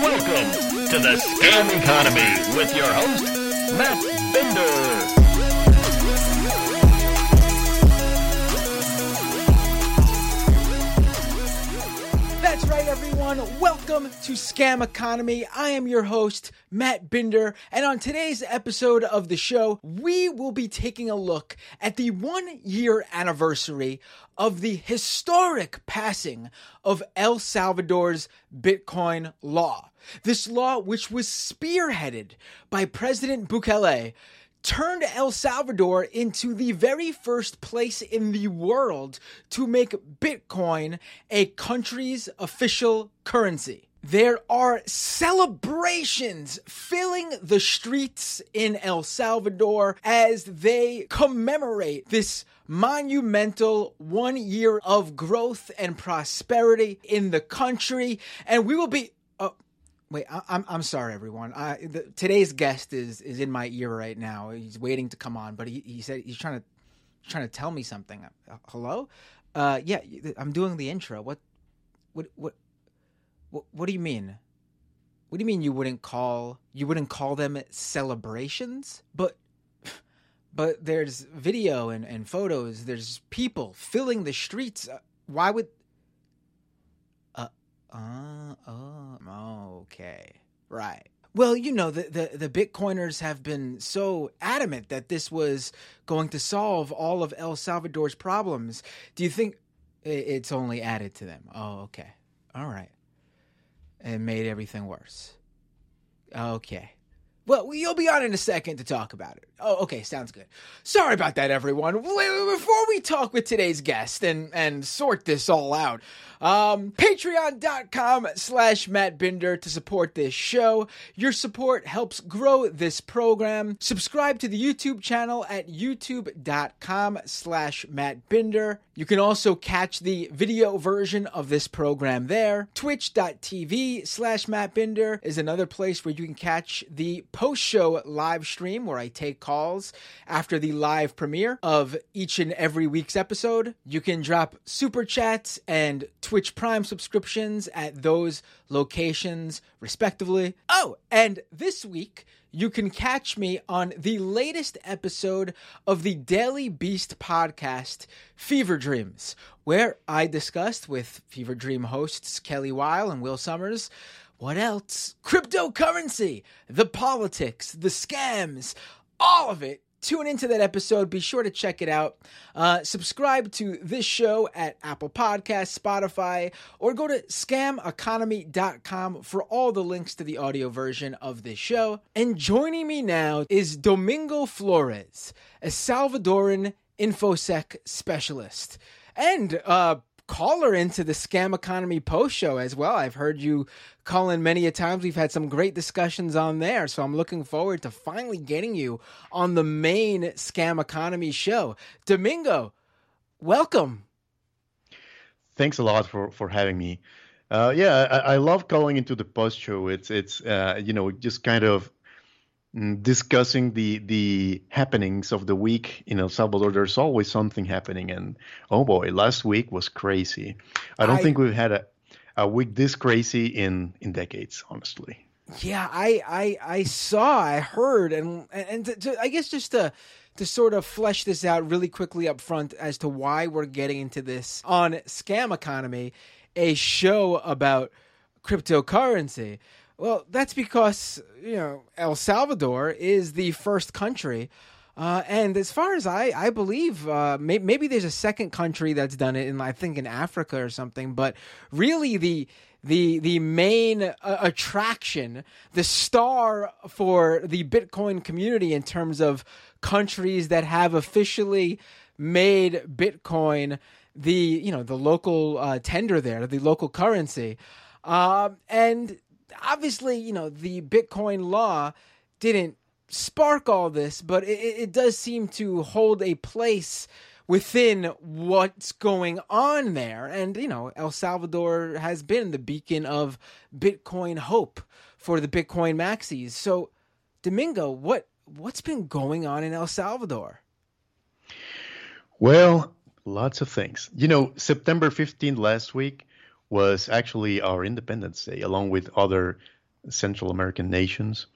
Welcome to the Scam Economy with your host, Matt Binder. That's right, everyone. Welcome to Scam Economy. I am your host, Matt Binder, and on today's episode of the show, we will be taking a look at the one year anniversary of the historic passing of El Salvador's Bitcoin law. This law, which was spearheaded by President Bukele, turned El Salvador into the very first place in the world to make Bitcoin a country's official currency. There are celebrations filling the streets in El Salvador as they commemorate this monumental one year of growth and prosperity in the country. And we will be. Uh, Wait, I, I'm I'm sorry, everyone. I, the, today's guest is is in my ear right now. He's waiting to come on, but he, he said he's trying to trying to tell me something. Uh, hello, uh, yeah, I'm doing the intro. What, what, what, what, what do you mean? What do you mean you wouldn't call you wouldn't call them celebrations? But but there's video and, and photos. There's people filling the streets. Uh, why would uh, oh, okay. Right. Well, you know, the, the, the Bitcoiners have been so adamant that this was going to solve all of El Salvador's problems. Do you think it's only added to them? Oh, okay. All right. It made everything worse. Okay. Well, you'll be on in a second to talk about it. Oh, okay, sounds good. Sorry about that, everyone. Before we talk with today's guest and, and sort this all out, um, Patreon.com slash Matt Binder to support this show. Your support helps grow this program. Subscribe to the YouTube channel at youtube.com slash Matt Binder. You can also catch the video version of this program there. Twitch.tv slash Matt Binder is another place where you can catch the post show live stream where I take calls after the live premiere of each and every week's episode. You can drop super chats and Twitch Prime subscriptions at those locations, respectively. Oh, and this week, you can catch me on the latest episode of the Daily Beast podcast, Fever Dreams, where I discussed with Fever Dream hosts Kelly Weill and Will Summers. What else? Cryptocurrency, the politics, the scams, all of it tune into that episode. Be sure to check it out. Uh, subscribe to this show at Apple Podcasts, Spotify, or go to scameconomy.com for all the links to the audio version of this show. And joining me now is Domingo Flores, a Salvadoran InfoSec specialist. And uh, caller into the Scam Economy post show as well. I've heard you call in many a times. We've had some great discussions on there. So I'm looking forward to finally getting you on the main Scam Economy show. Domingo, welcome. Thanks a lot for, for having me. Uh, yeah, I, I, love calling into the post show. It's it's uh, you know just kind of Mm, discussing the the happenings of the week in El Salvador, there's always something happening. And oh boy, last week was crazy. I don't I, think we've had a, a week this crazy in in decades, honestly. Yeah, I I I saw, I heard, and and to, to, I guess just to to sort of flesh this out really quickly up front as to why we're getting into this on Scam Economy, a show about cryptocurrency. Well, that's because you know El Salvador is the first country, uh, and as far as I I believe, uh, may, maybe there's a second country that's done it, in I think in Africa or something. But really, the the the main uh, attraction, the star for the Bitcoin community in terms of countries that have officially made Bitcoin the you know the local uh, tender there, the local currency, uh, and obviously, you know, the Bitcoin law didn't spark all this, but it, it does seem to hold a place within what's going on there. And, you know, El Salvador has been the beacon of Bitcoin hope for the Bitcoin maxis. So, Domingo, what what's been going on in El Salvador? Well, lots of things. You know, September 15th last week, was actually our Independence Day, along with other Central American nations.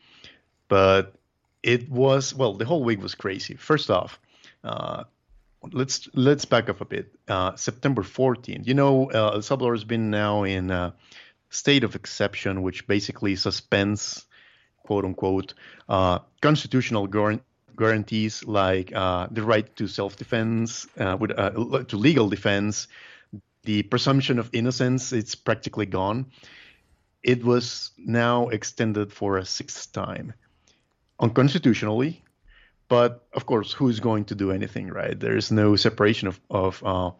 But it was well, the whole week was crazy. First off, uh, let's let's back up a bit. Uh, September 14th. You know, uh, El Salvador has been now in a state of exception, which basically suspends, quote unquote, uh, constitutional guarantees like uh, the right to self-defense, uh, with uh, to legal defense, the presumption of innocence. It's practically gone. It was now extended for a sixth time, unconstitutionally, but of course, who's going to do anything, right? There is no separation of, of uh,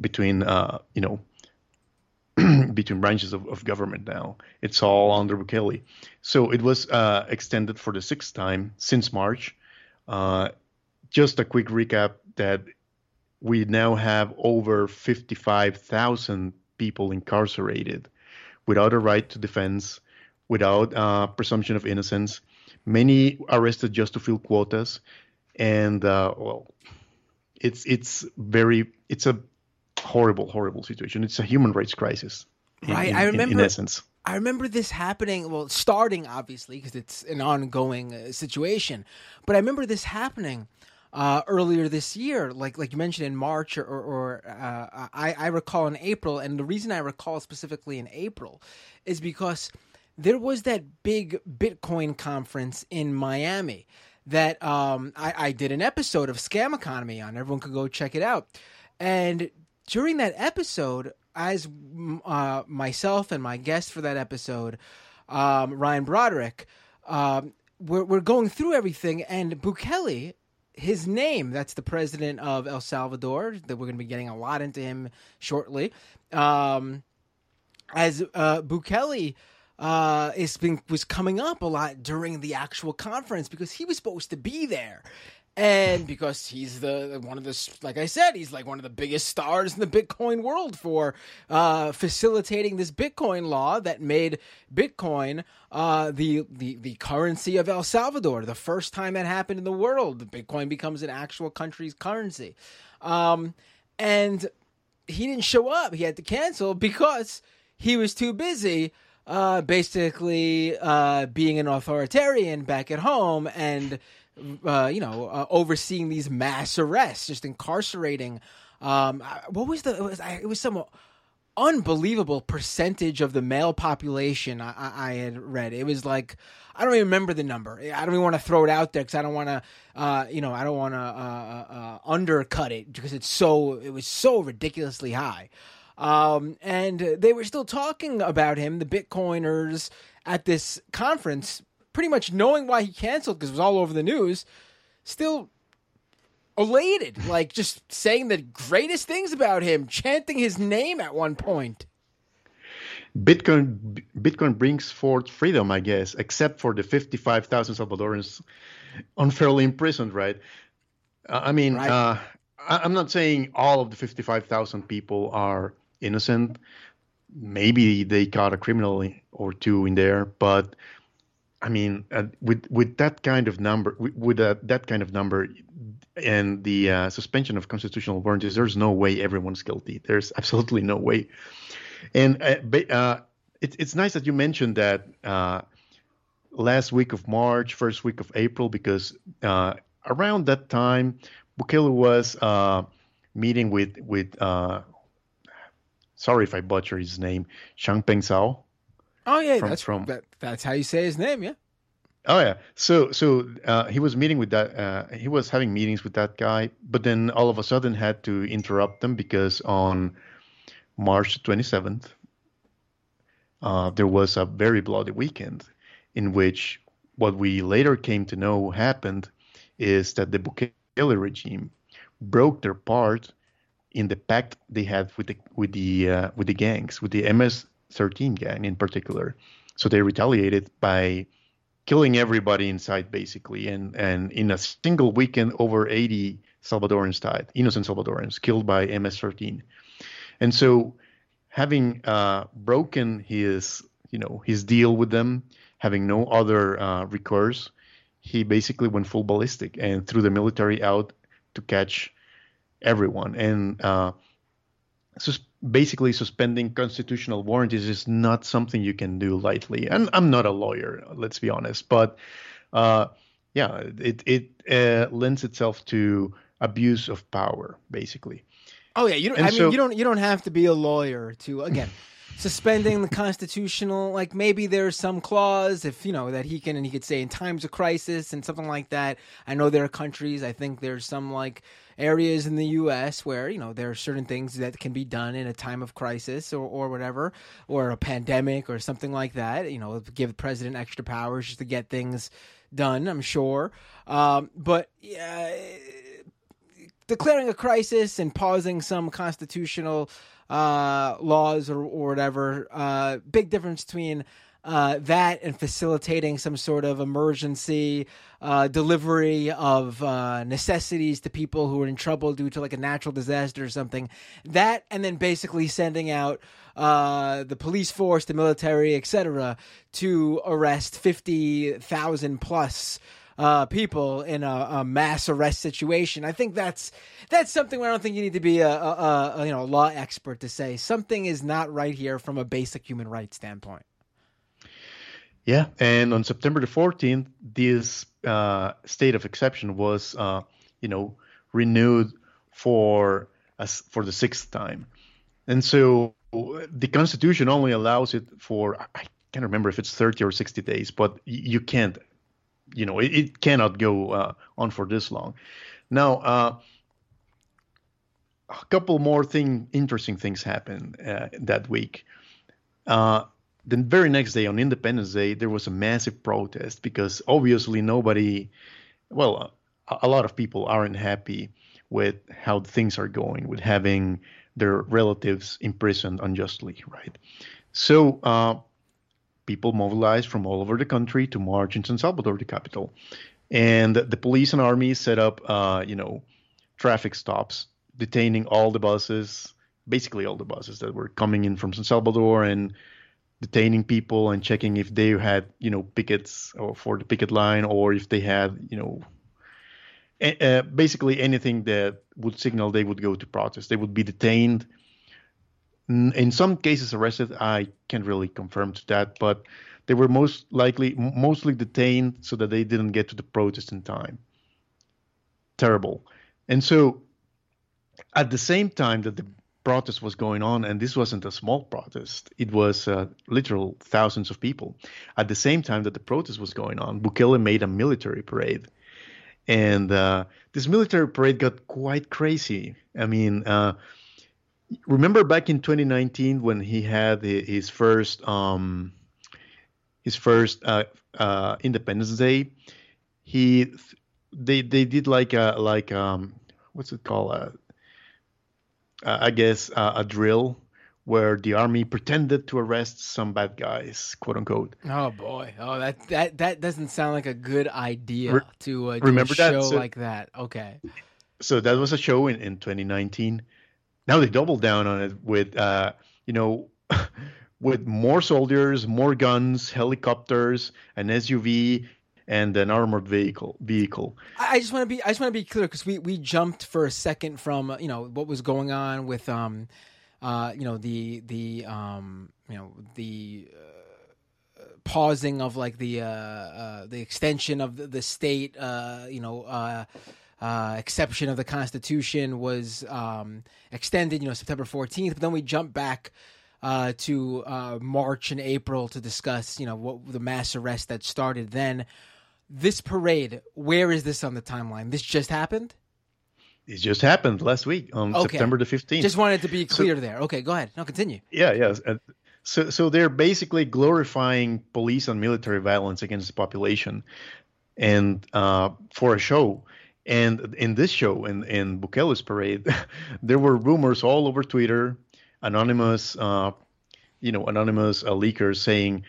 between uh, you know between branches of, of government now. It's all under Bukele. So it was uh, extended for the sixth time since March. Uh, just a quick recap that we now have over 55,000 people incarcerated without a right to defense, without uh, presumption of innocence, many arrested just to fill quotas, and uh, well, it's it's very it's a horrible horrible situation. It's a human rights crisis. In, right, in, I remember. In, in essence. I remember this happening, well, starting obviously because it's an ongoing uh, situation, but I remember this happening uh, earlier this year, like like you mentioned in March or, or, or uh, I, I recall in April, and the reason I recall specifically in April is because there was that big Bitcoin conference in Miami that um, I, I, did an episode of Scam Economy on. Everyone could go check it out. And during that episode, as uh, myself and my guest for that episode, um, Ryan Broderick, um, we're, we're going through everything, and Bukele, his name, that's the president of El Salvador, that we're going to be getting a lot into him shortly. Um, as uh, Bukele uh, is been was coming up a lot during the actual conference because he was supposed to be there, and because he's the one of the like I said, he's like one of the biggest stars in the Bitcoin world for uh, facilitating this Bitcoin law that made Bitcoin uh, the, the the currency of El Salvador. The first time that happened in the world, Bitcoin becomes an actual country's currency, um, and he didn't show up. He had to cancel because he was too busy uh, basically uh, being an authoritarian back at home and uh, you know uh, overseeing these mass arrests, just incarcerating. Um, what was the? It was, it was some unbelievable percentage of the male population I, I, had read. It was like I don't even remember the number. I don't even want to throw it out there because I don't want to, uh, you know, I don't want to uh, uh, undercut it because it's so it was so ridiculously high. Um, and they were still talking about him, the Bitcoiners, at this conference, pretty much knowing why he canceled because it was all over the news, still elated, like just saying the greatest things about him, chanting his name at one point. Bitcoin Bitcoin brings forth freedom, I guess, except for the 55,000 Salvadorans unfairly imprisoned, right? I mean, right. Uh, I'm not saying all of the 55,000 people are innocent. Maybe they caught a criminal or two in there, but I mean, uh, with with that kind of number, with, with uh, that kind of number, and the uh, suspension of constitutional warranties, there's no way everyone's guilty. There's absolutely no way. And uh, uh, it's it's nice that you mentioned that uh, last week of March, first week of April, because around that time, Bukele was meeting with with sorry if I butcher his name, Changpeng Zhao. Oh yeah, from, that's from that, that's how you say his name, yeah. Oh yeah, so so uh, he was meeting with that. Uh, he was having meetings with that guy, but then all of a sudden had to interrupt them because on March 27th, uh, there was a very bloody weekend in which what we later came to know happened is that the Bukele regime broke their part in the pact they had with the with the uh, with the gangs, with the MS-13 gang in particular. So they retaliated by killing everybody inside, basically, and and in a single weekend, over 80 Salvadorans died, innocent Salvadorans killed by MS-13. And so, having uh, broken his you know his deal with them, having no other uh, recourse, he basically went full ballistic and threw the military out to catch everyone. And uh, basically suspending constitutional warranties is not something you can do lightly. And I'm not a lawyer, let's be honest, but uh, yeah, it it uh, lends itself to abuse of power, basically. Oh yeah, you don't. And I mean, so- you don't. You don't have to be a lawyer to again suspending the constitutional. Like maybe there's some clause if you know that he can and he could say in times of crisis and something like that. I know there are countries. I think there's some like areas in the U.S. where you know there are certain things that can be done in a time of crisis or or whatever, or a pandemic or something like that. You know, give the president extra powers just to get things done. I'm sure, um, but yeah declaring a crisis and pausing some constitutional uh, laws or, or whatever. Uh, big difference between uh, that and facilitating some sort of emergency uh, delivery of uh, necessities to people who are in trouble due to like a natural disaster or something. That and then basically sending out uh, the police force, the military, etc., to arrest fifty thousand plus uh, people in a, a mass arrest situation. I think that's that's something where I don't think you need to be a, a, a you know a law expert to say something is not right here from a basic human rights standpoint. Yeah, and on September the 14th, this uh, state of exception was, uh, you know, renewed for us for the sixth time, and so the Constitution only allows it for I can't remember if it's 30 or 60 days, but you can't, you know, it, it cannot go uh, on for this long. Now, uh, a couple more thing, interesting things happened uh, that week. The very next day on Independence Day, there was a massive protest because obviously nobody, well, a, a lot of people aren't happy with how things are going, with having their relatives imprisoned unjustly, right? So uh, people mobilized from all over the country to march in San Salvador, the capital, and the police and army set up, uh, you know, traffic stops, detaining all the buses, basically all the buses that were coming in from San Salvador and detaining people and checking if they had you know pickets or for the picket line or if they had you know uh, basically anything that would signal they would go to protest. They would be detained. In some cases arrested i can't really confirm to that but they were most likely mostly detained so that they didn't get to the protest in time. Terrible. And so at the same time that the protest was going on, and this wasn't a small protest, it was uh, literal thousands of people. At the same time that the protest was going on, Bukele made a military parade. And uh, this military parade got quite crazy. I mean, uh, remember back in 2019 when he had his first um, his first uh, uh, Independence Day, he they they did like a like um what's it called uh, I guess, uh, a drill where the army pretended to arrest some bad guys, quote unquote. Oh boy! Oh, that that that doesn't sound like a good idea Re- to uh, remember a that? show So- like that. Okay. So that was a show in, in 2019. Now they doubled down on it with, uh, you know, with more soldiers, more guns, helicopters, an SUV, and an armored vehicle. Vehicle. I just want to be I just want to be clear because we we jumped for a second from uh, you know what was going on with um uh you know the the um you know the uh, pausing of like the uh, uh the extension of the, the state uh you know uh uh, exception of the Constitution was um, extended, you know, September 14th. But then we jumped back uh, to uh, March and April to discuss, you know, what the mass arrest that started then. This parade, where is this on the timeline? This just happened. It just happened last week on Okay. September the 15th. Just wanted to be So- clear there. Okay, go ahead. No, continue. Yeah, yes. Uh, so, so they're basically glorifying police and military violence against the population, and uh, for a show. And in this show, in in Bukele's parade, there were rumors all over Twitter, anonymous, uh, you know, anonymous uh, leakers saying,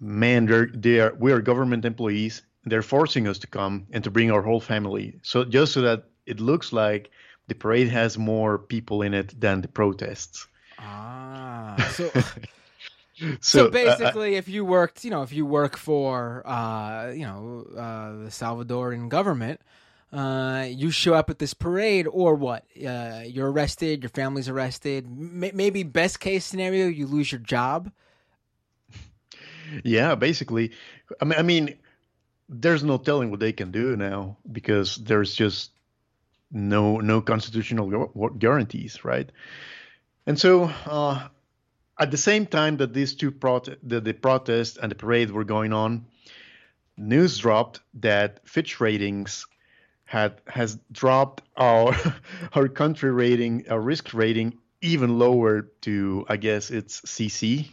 "Man, they're they are we are government employees. They're forcing us to come and to bring our whole family. So just so that it looks like the parade has more people in it than the protests." Ah, so So, so uh, basically, if you worked, you know, if you work for, uh, you know, uh, the Salvadoran government, uh, you show up at this parade, or what? Uh, you're arrested. Your family's arrested. M- maybe best case scenario, you lose your job. Yeah, basically. I mean, I mean, there's no telling what they can do now because there's just no no constitutional guarantees, right? And so, uh, at the same time that these two prot- the, the protest and the parade were going on, news dropped that Fitch ratings had has dropped our our country rating, our risk rating even lower to I guess it's CC.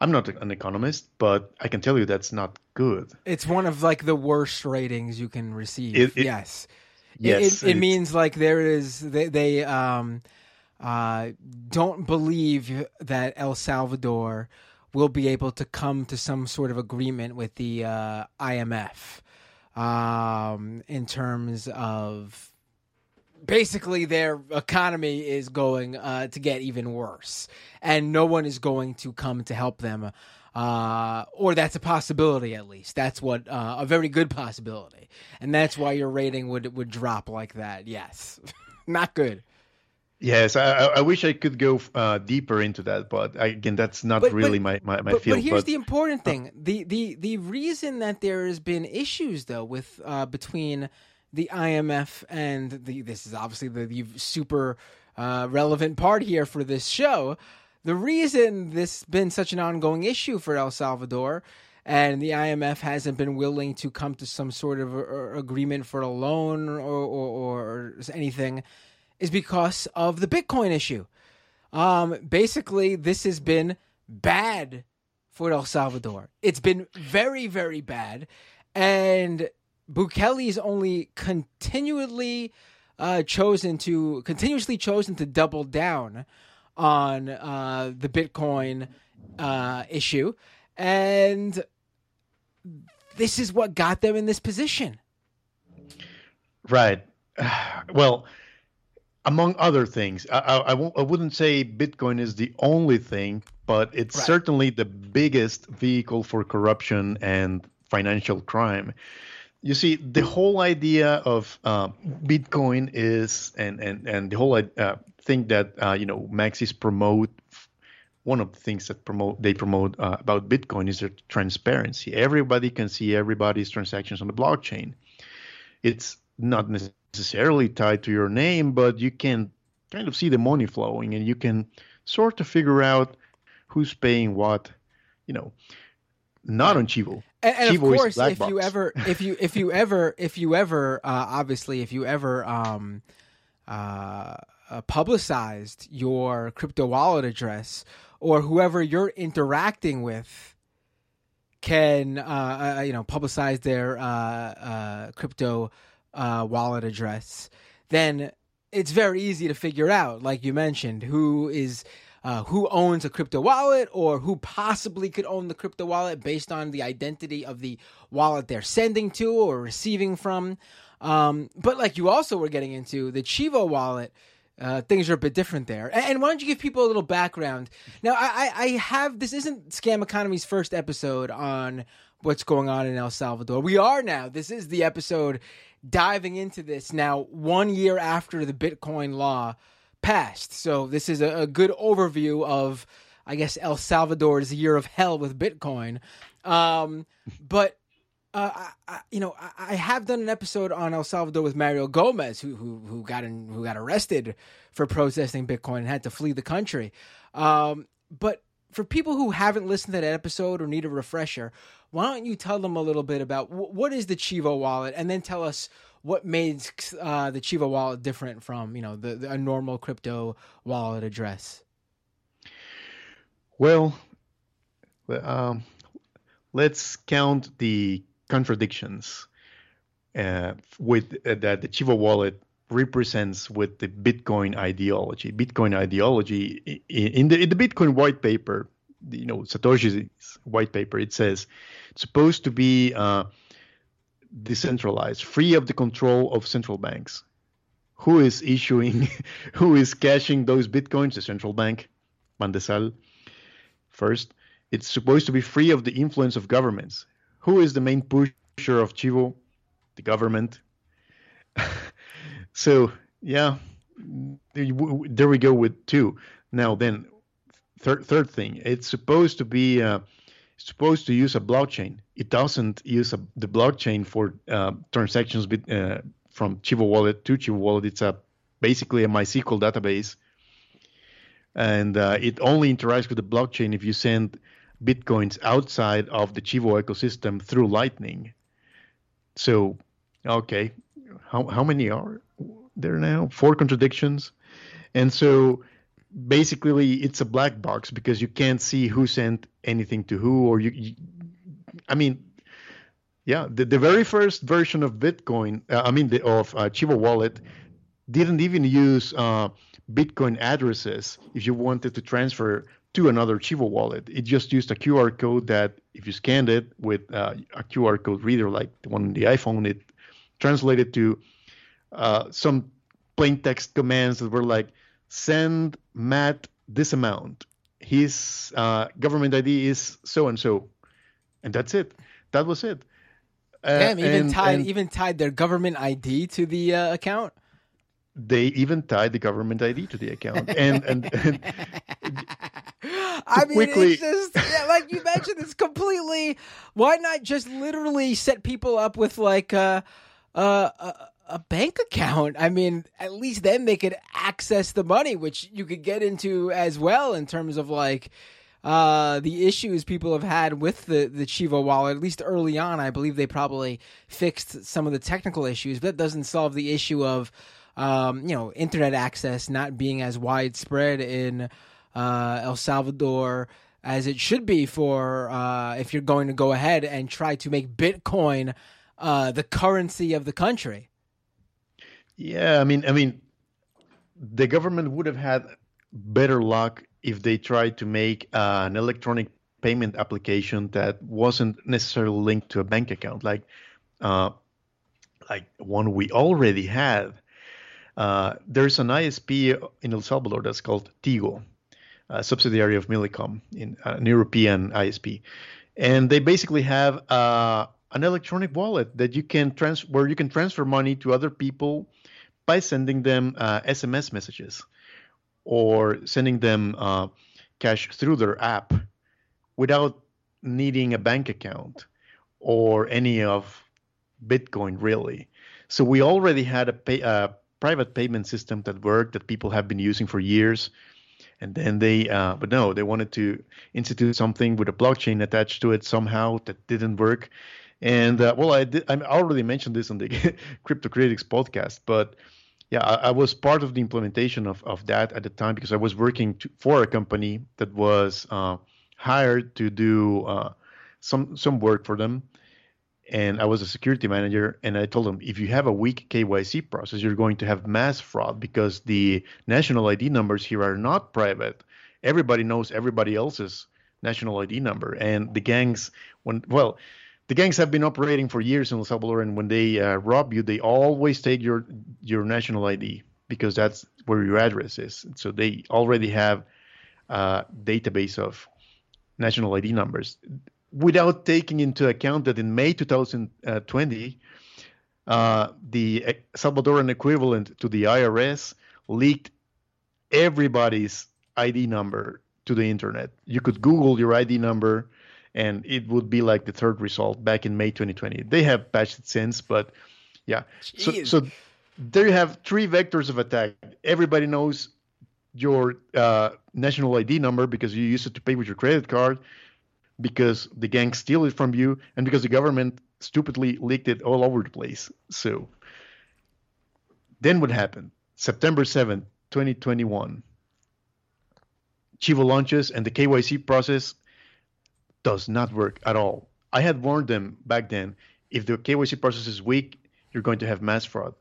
I'm not an economist, but I can tell you that's not good. It's one of like the worst ratings you can receive. It- it- yes. Yes, it, it, means like there is they, they um uh don't believe that El Salvador will be able to come to some sort of agreement with the uh, IMF um in terms of basically their economy is going uh, to get even worse and no one is going to come to help them uh, or that's a possibility at least that's what uh, a very good possibility and that's why your rating would would drop like that yes not good Yes, I, I wish I could go uh, deeper into that, but again, that's not But- but- really my, my, my but, field. but here's but the important thing: the the the reason that there has been issues though with uh, between the IMF and the this is obviously the, the super uh, relevant part here for this show. The reason this has been such an ongoing issue for El Salvador and the IMF hasn't been willing to come to some sort of a, a- agreement for a loan or, or, or anything is because of the Bitcoin issue. Um, basically, this has been bad for El Salvador. It's been very, very bad, and Bukele's only continually uh, chosen to continuously chosen to double down on uh, the Bitcoin uh, issue, and this is what got them in this position. Right. Well, among other things, I, I, I, won't, I wouldn't say Bitcoin is the only thing, but it's Right. certainly the biggest vehicle for corruption and financial crime. You see, the whole idea of uh, Bitcoin is, and and and the whole uh, thing that uh, you know Maxis promote. One of the things that promote they promote uh, about Bitcoin is their transparency. Everybody can see everybody's transactions on the blockchain it's not necessarily tied to your name, but you can kind of see the money flowing and you can sort of figure out who's paying what, you know, not on Chivo. And, and of Chivo is course, if you ever, if you, if you ever, if you ever, uh, obviously, if you ever um, uh, uh, publicized your crypto wallet address or whoever you're interacting with can, uh, uh, you know, publicize their uh, uh, crypto wallet address, then it's very easy to figure out, like you mentioned, who is uh, who owns a crypto wallet or who possibly could own the crypto wallet based on the identity of the wallet they're sending to or receiving from. Um, but like you also were getting into the Chivo wallet, uh, things are a bit different there. And, and why don't you give people a little background? Now, I, I, have this isn't Scam Economy's first episode on what's going on in El Salvador. We are now. This is the episode diving into this now, one year after the Bitcoin law passed. So this is a, a good overview of, I guess, El Salvador's year of hell with Bitcoin. Um, but uh, I, you know, I, I have done an episode on El Salvador with Mario Gomez, who who who got in, who got arrested for protesting Bitcoin and had to flee the country. Um, but for people who haven't listened to that episode or need a refresher, why don't you tell them a little bit about wh- what is the Chivo wallet, and then tell us what made uh, the Chivo wallet different from you know the, the a normal crypto wallet address. Well, um, let's count the contradictions uh, with uh, that the Chivo wallet represents with the Bitcoin ideology. Bitcoin ideology in the in the Bitcoin white paper, you know Satoshi's white paper, it says it's supposed to be uh, decentralized, free of the control of central banks. Who is issuing? who is cashing those bitcoins? The central bank, Bandesal. First, it's supposed to be free of the influence of governments. Who is the main pusher of Chivo? The government. so yeah, there we go with two. Now then, third third thing, it's supposed to be uh, supposed to use a blockchain. It doesn't use a, the blockchain for uh, transactions be, uh, from Chivo Wallet to Chivo Wallet. It's a basically a MySQL database, and uh, it only interacts with the blockchain if you send bitcoins outside of the Chivo ecosystem through Lightning. So, okay, how how many are there now? Four contradictions, and so basically it's a black box because you can't see who sent anything to who or you, you i mean yeah the, the very first version of bitcoin uh, i mean the, of uh, chivo wallet didn't even use uh, bitcoin addresses if you wanted to transfer to another chivo wallet it just used a qr code that if you scanned it with uh, a qr code reader like the one on the iphone it translated to uh, some plain text commands that were like send Matt this amount. His uh, government ID is so and so, and that's it. That was it. Uh, Damn, even and, tied and even tied their government ID to the uh, account. They even tied the government ID to the account, and and, and I mean, quickly... it's just yeah, like you mentioned. It's completely. Why not just literally set people up with like uh, uh, uh a bank account. I mean, at least then they could access the money, which you could get into as well in terms of like uh, the issues people have had with the the Chivo wallet. At least early on, I believe they probably fixed some of the technical issues, but that doesn't solve the issue of um, you know internet access not being as widespread in uh, El Salvador as it should be for uh, if you're going to go ahead and try to make Bitcoin uh, the currency of the country. Yeah, I mean, I mean, the government would have had better luck if they tried to make uh, an electronic payment application that wasn't necessarily linked to a bank account, like uh, like one we already have. Uh, there's an ISP in El Salvador that's called Tigo, a subsidiary of Millicom, in uh, an European ISP, and they basically have uh, an electronic wallet that you can trans where you can transfer money to other people by sending them uh, SMS messages or sending them uh, cash through their app without needing a bank account or any of Bitcoin really. So we already had a pay, uh, private payment system that worked that people have been using for years. And then they, uh, but no, they wanted to institute something with a blockchain attached to it somehow that didn't work. And uh, well, I did, I already mentioned this on the Crypto Critics podcast, but yeah, I, I, was part of the implementation of, of that at the time because I was working to, for a company that was uh, hired to do uh, some some work for them, and I was a security manager. And I told them if you have a weak KYC process, you're going to have mass fraud because the national ID numbers here are not private. Everybody knows everybody else's national ID number, and the gangs when well the gangs have been operating for years in El Salvador, and when they uh, rob you, they always take your your national ID because that's where your address is. So they already have a database of national ID numbers, without taking into account that in May 2020, uh, the Salvadoran equivalent to the IRS leaked everybody's ID number to the internet. You could Google your ID number and it would be like the third result back in May 2020. They have patched it since, but yeah. So, so there you have three vectors of attack. Everybody knows your uh, national ID number because you use it to pay with your credit card, because the gang steal it from you, and because the government stupidly leaked it all over the place. So then what happened? September 7th, 2021. Chivo launches and the KYC process does not work at all. I had warned them back then if the KYC process is weak, you're going to have mass fraud.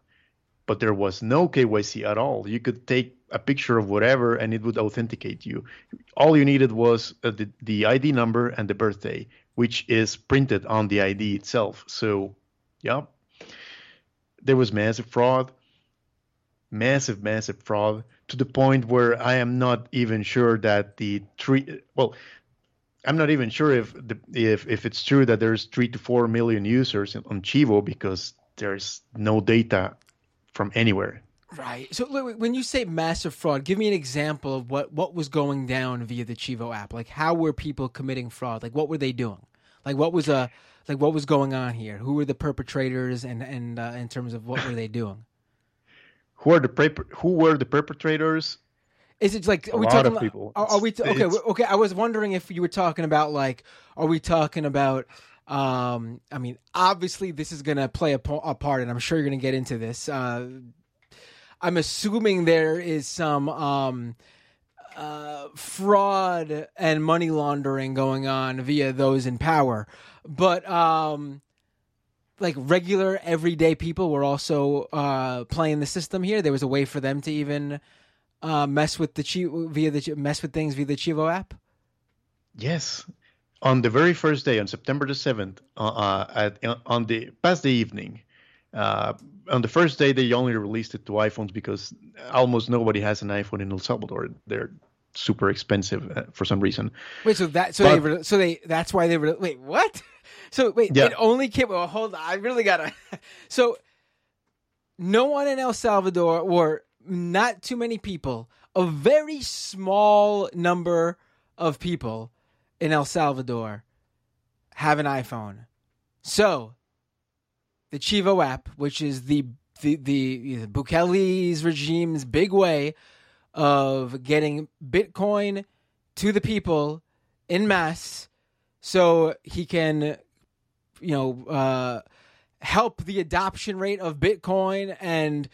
But there was no KYC at all. You could take a picture of whatever and it would authenticate you. All you needed was uh, the, the ID number and the birthday, which is printed on the ID itself. So, yeah, there was massive fraud, massive, massive fraud to the point where I am not even sure that the three, well, I'm not even sure if the, if if it's true that there's three to four million users on Chivo because there's no data from anywhere. Right. So when you say massive fraud, give me an example of what what was going down via the Chivo app. Like how were people committing fraud? Like what were they doing? Like what was a uh, like what was going on here? Who were the perpetrators and and uh, in terms of what were they doing? Who are the who were the perpetrators? Is it like are a we talking of people? Are, are we t- okay? Okay. I was wondering if you were talking about like, are we talking about? Um, I mean, obviously, this is going to play a, a, part, and I'm sure you're going to get into this. Uh, I'm assuming there is some um, uh, fraud and money laundering going on via those in power, but um, like regular everyday people were also uh, playing the system here. There was a way for them to even uh, mess with the Chivo via the mess with things via the Chivo app. Yes, on the very first day, on September the seventh, uh, uh at, on the past the evening, uh, on the first day they only released it to iPhones because almost nobody has an iPhone in El Salvador. They're super expensive uh, for some reason. Wait, so that so but, they so they that's why they were wait what? So wait, yeah. it only came. Well, hold on, I really gotta. So no one in El Salvador, or not too many people, a very small number of people in El Salvador have an iPhone. So the Chivo app, which is the the the Bukele's regime's big way of getting Bitcoin to the people in mass so he can you know uh, help the adoption rate of Bitcoin and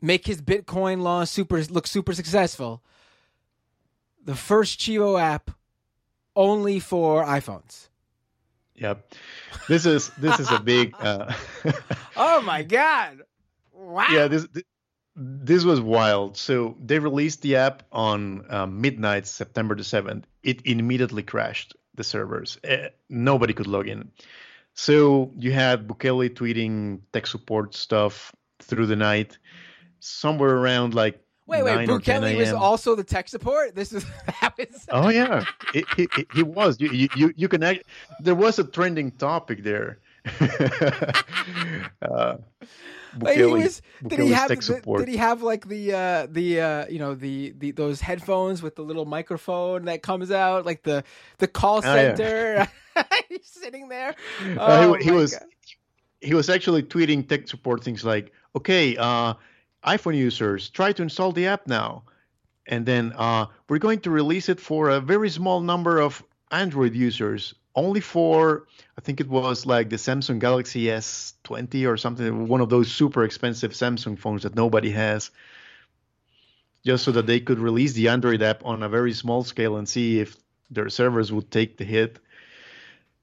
make his Bitcoin law super look super successful. The first Chivo app only for iPhones. Yep. This is this is a big uh... Oh my god. Wow. Yeah, this this was wild. So they released the app on uh, midnight, September the 7th. It immediately crashed the servers. Uh, nobody could log in. So you had Bukele tweeting tech support stuff through the night. Somewhere around like Wait, wait, Bukele was also the tech support. This is oh yeah, it, it, he was. You you you can act, there was a trending topic there. uh, Bukele, he was, did he have the, did he have like the uh, the uh, you know the, the those headphones with the little microphone that comes out like the the call center? Oh, yeah. He's sitting there. Oh, he, he was God. he was actually tweeting tech support things like, "Okay, uh, iPhone users, try to install the app now." And then uh, we're going to release it for a very small number of Android users only for I think it was like the Samsung Galaxy S20 or something, one of those super expensive Samsung phones that nobody has, just so that they could release the Android app on a very small scale and see if their servers would take the hit.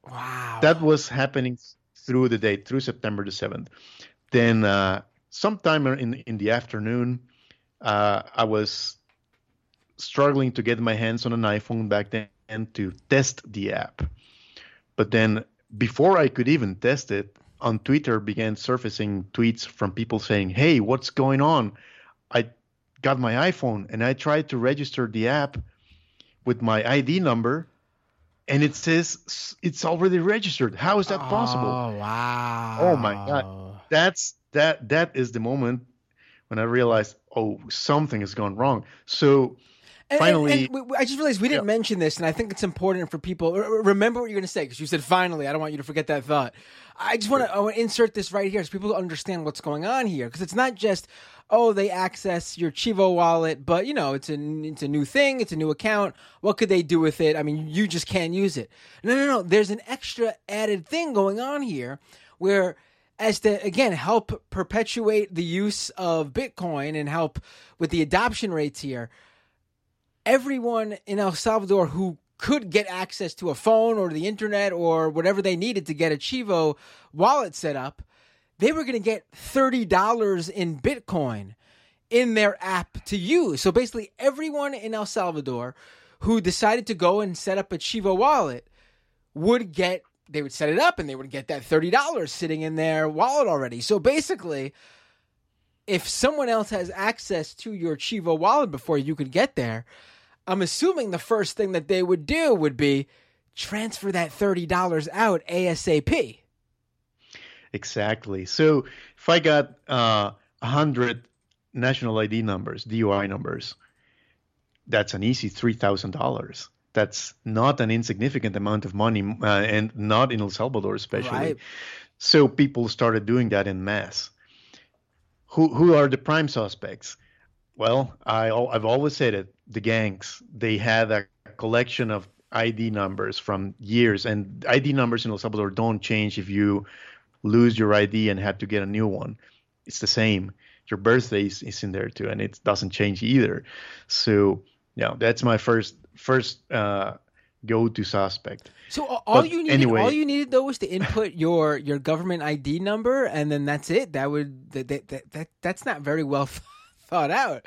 Wow. That was happening through the day, through September the 7th. Then uh, sometime in in the afternoon, uh, I was struggling to get my hands on an iPhone back then to test the app but then before I could even test it, on Twitter began surfacing tweets from people saying, "Hey, what's going on? I got my iPhone and I tried to register the app with my ID number." And it says it's already registered. How is that possible? Oh wow! Oh my god! That's that. That is the moment when I realized, oh, something has gone wrong. So and, finally, and, and I just realized we didn't yeah. mention this, and I think it's important for people. Remember what you're going to say because you said finally. I don't want you to forget that thought. I just want to insert this right here so people understand what's going on here because it's not just oh they access your Chivo wallet, but you know it's a it's a new thing, it's a new account. What could they do with it? I mean, you just can't use it. No, no, no. There's an extra added thing going on here where as to again help perpetuate the use of Bitcoin and help with the adoption rates here everyone in El Salvador who could get access to a phone or the internet or whatever they needed to get a Chivo wallet set up, they were going to get $30 in Bitcoin in their app to use. So basically, everyone in El Salvador who decided to go and set up a Chivo wallet would get, they would set it up and they would get that $30 sitting in their wallet already. So basically, if someone else has access to your Chivo wallet before you could get there, I'm assuming the first thing that they would do would be transfer that $30 out ASAP. Exactly. So if I got uh, 100 national ID numbers, DUI numbers, that's an easy $3,000. That's not an insignificant amount of money, uh, and not in El Salvador, especially. Right. So people started doing that in mass. Who who are the prime suspects? Well, I I've always said it. The gangs they had a collection of ID numbers from years, and ID numbers in El Salvador don't change if you lose your ID and have to get a new one. It's the same. Your birthday is, is in there too, and it doesn't change either. So yeah, that's my first first uh, go-to suspect. So all But you needed, anyway- all you needed though was to input your your government ID number, and then that's it. That would that that, that, that that's not very well thought out.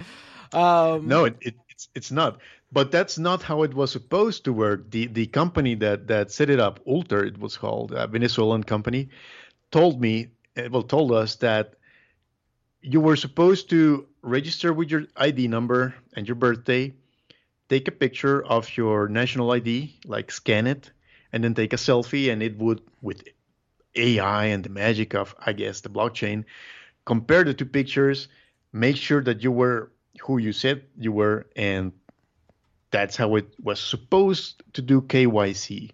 Um, No, it, it, it's it's not. But that's not how it was supposed to work. The the company that that set it up, Ulter, it was called, a Venezuelan company, told me, uh, well, told us that you were supposed to register with your ID number and your birthday, take a picture of your national ID, like scan it, and then take a selfie, and it would, with AI and the magic of, I guess, the blockchain, compare the two pictures, make sure that you were who you said you were, and that's how it was supposed to do KYC.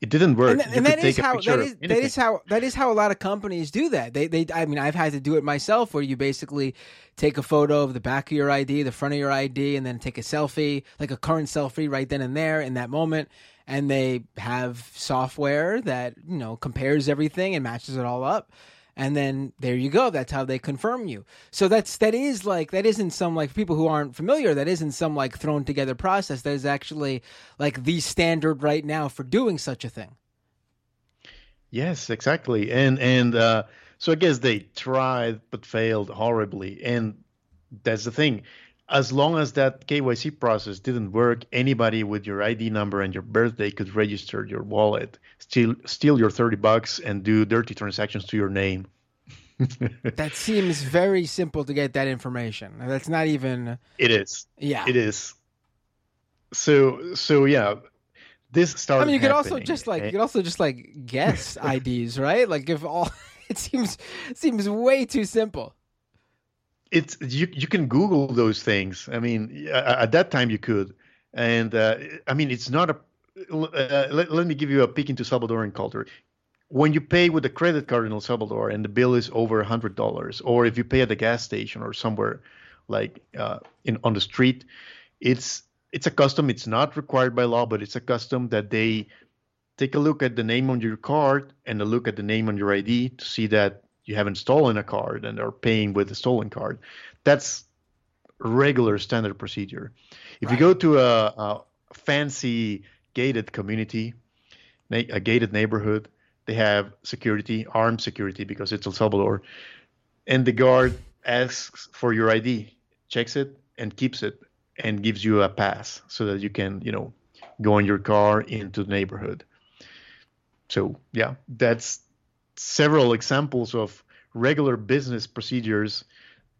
It didn't work. and, th- and that is how that is that is how that is how a lot of companies do that. They they I mean I've had to do it myself where you basically take a photo of the back of your ID, the front of your ID, and then take a selfie, like a current selfie right then and there in that moment. And they have software that you know compares everything and matches it all up. And then there you go. That's how they confirm you. So that's that is like that isn't some like people who aren't familiar. That isn't some like thrown together process. That is actually like the standard right now for doing such a thing. Yes, exactly. And and uh, so I guess they tried but failed horribly. And that's the thing. As long as that KYC process didn't work, anybody with your ID number and your birthday could register your wallet, steal steal your 30 bucks and do dirty transactions to your name. That seems very simple to get that information. That's not even It is. yeah. It is. So so yeah, this started I mean, you could also just like you could also just like guess IDs, right? Like if all it seems seems way too simple. it's you you can google those things i mean at that time you could and uh, i mean it's not a uh, let, let me give you a peek into salvadoran culture when you pay with a credit card in el salvador and the bill is over a hundred dollars or if you pay at the gas station or somewhere like uh, in on the street it's it's a custom it's not required by law but it's a custom that they take a look at the name on your card and a look at the name on your id to see that you haven't stolen a card and are paying with a stolen card. That's regular standard procedure. If you go to a, a fancy gated community, a gated neighborhood, they have security, armed security because it's El Salvador, and the guard asks for your ID, checks it, and keeps it, and gives you a pass so that you can, you know, go in your car into the neighborhood. So yeah, that's several examples of regular business procedures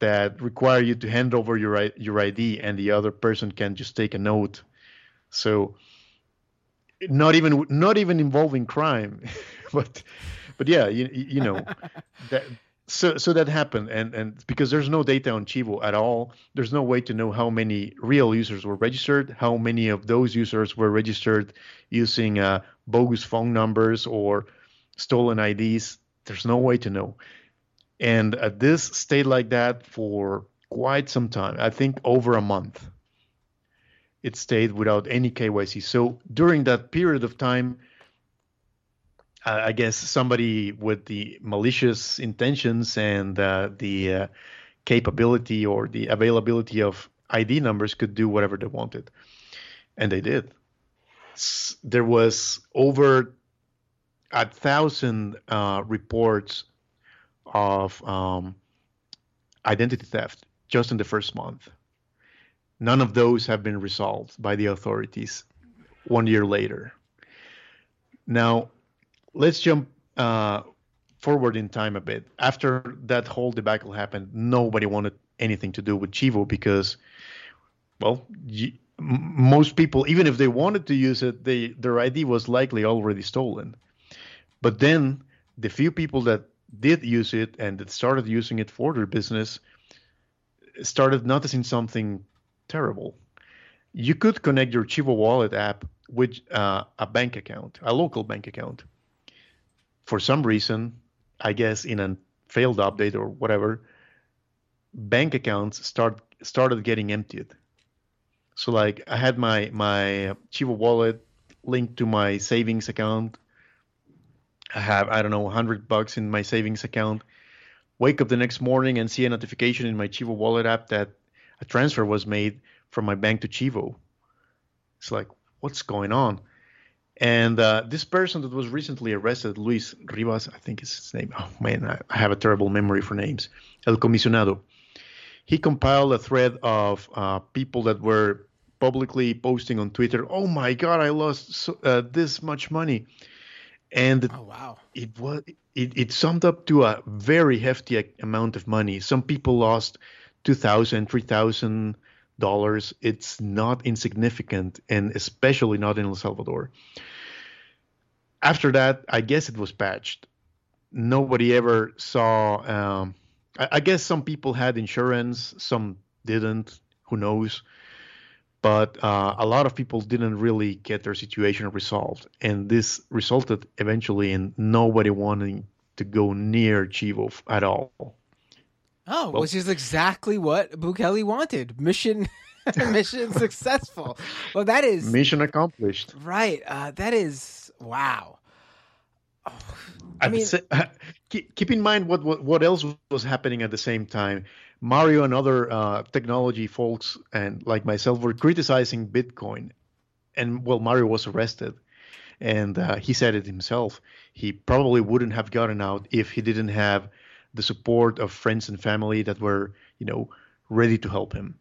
that require you to hand over your your ID and the other person can just take a note. So not even not even involving crime, but but yeah, you you know that so so that happened and and because there's no data on Chivo at all, there's no way to know how many real users were registered, how many of those users were registered using uh, bogus phone numbers or stolen IDs. There's no way to know. And uh, this stayed like that for quite some time. I think over a month. It stayed without any KYC. So during that period of time, uh, I guess somebody with the malicious intentions and uh, the uh, capability or the availability of ID numbers could do whatever they wanted, and they did. S- There was over a thousand uh, reports of um, identity theft just in the first month. None of those have been resolved by the authorities one year later. Now, let's jump uh, forward in time a bit. After that whole debacle happened, nobody wanted anything to do with Chivo because, well, y- most people, even if they wanted to use it, they their ID was likely already stolen. But then the few people that did use it and that started using it for their business started noticing something terrible. You could connect your Chivo Wallet app with uh, a bank account, a local bank account. For some reason, I guess in a failed update or whatever, bank accounts start started getting emptied. So like I had my my Chivo wallet linked to my savings account. I have I don't know 100 bucks in my savings account. Wake up the next morning and see a notification in my Chivo wallet app that a transfer was made from my bank to Chivo. It's like what's going on? And uh, this person that was recently arrested, Luis Rivas, I think is his name. Oh man, I, I have a terrible memory for names. El Comisionado he compiled a thread of uh, people that were publicly posting on Twitter, "Oh my God, I lost so, uh, this much money," and oh wow, it was it, it summed up to a very hefty amount of money. Some people lost two thousand, three thousand dollars. It's not insignificant, and especially not in El Salvador. After that, I guess it was patched. Nobody ever saw. Um, I, I guess some people had insurance, some didn't. Who knows? But uh, a lot of people didn't really get their situation resolved, and this resulted eventually in nobody wanting to go near Chivo at all. Oh, well, which is exactly what Bukele wanted. Mission mission successful. Well, that is mission accomplished. Right. Uh, that is wow. Oh, I mean, say, keep in mind what, what, what else was happening at the same time. Mario and other uh, technology folks and like myself were criticizing Bitcoin, and well, Mario was arrested, and uh, he said it himself. He probably wouldn't have gotten out if he didn't have the support of friends and family that were, you know, ready to help him.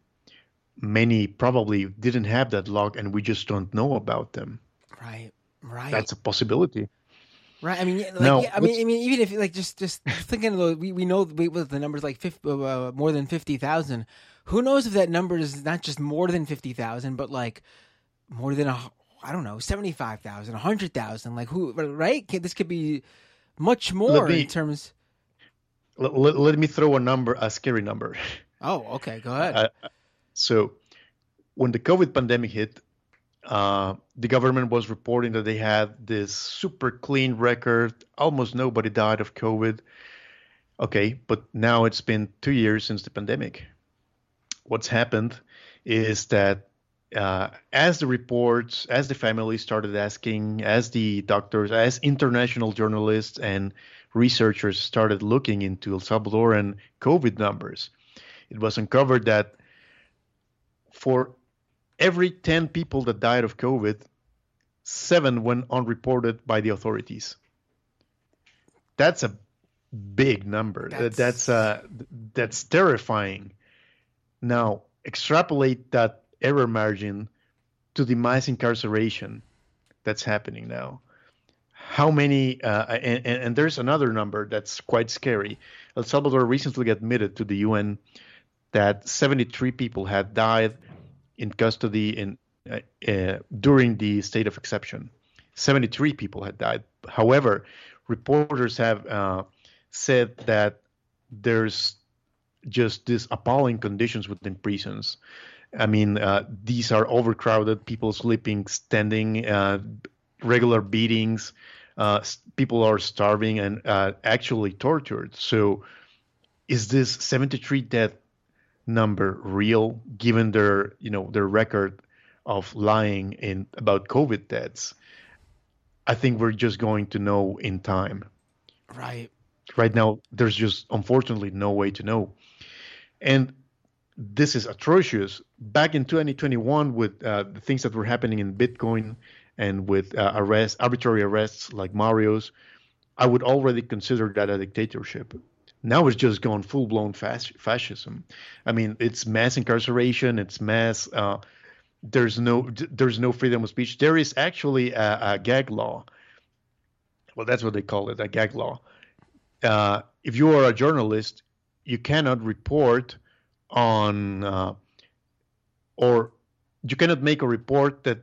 Many probably didn't have that luck, and we just don't know about them. Right, right. That's a possibility. Right. I mean, like, no, yeah, I mean, I mean, even if like just just thinking of the, we we know we, the numbers like 50, uh, uh, more than fifty thousand. Who knows if that number is not just more than fifty thousand, but like more than a I don't know seventy five thousand, a hundred thousand. Like who? Right? This could be much more me, in terms. Let, let, let, me throw a number, a scary number. Oh, okay. Go ahead. Uh, so, when the COVID pandemic hit, uh, the government was reporting that they had this super clean record. Almost nobody died of COVID. Okay, but now it's been two years since the pandemic. What's happened is that uh, as the reports, as the families started asking, as the doctors, as international journalists and researchers started looking into El Salvadoran COVID numbers, it was uncovered that for every 10 people that died of COVID, seven went unreported by the authorities. That's a big number. That's that's, uh, that's terrifying. Now extrapolate that error margin to the mass incarceration that's happening now. How many? Uh, and, and there's another number that's quite scary. El Salvador recently admitted to the UN that 73 people had died in custody in uh, uh, during the state of exception. 73 people had died. However, reporters have uh, said that there's just these appalling conditions within prisons. I mean, uh, these are overcrowded, people sleeping, standing, uh, regular beatings. Uh, people are starving and actually tortured. So, is this 73 death number real given their you know their record of lying in about covid deaths? I think we're just going to know in time. Right. Right now there's just unfortunately no way to know. And this is atrocious. Back in 2021 with uh, the things that were happening in bitcoin and with uh, arrests arbitrary arrests like mario's i would already consider that a dictatorship now it's just gone full blown fas- fascism. I mean, it's mass incarceration. It's mass. Uh, there's no there's no freedom of speech. There is actually a, a, gag law. Well, that's what they call it, a gag law. Uh, if you are a journalist, you cannot report on uh, or you cannot make a report that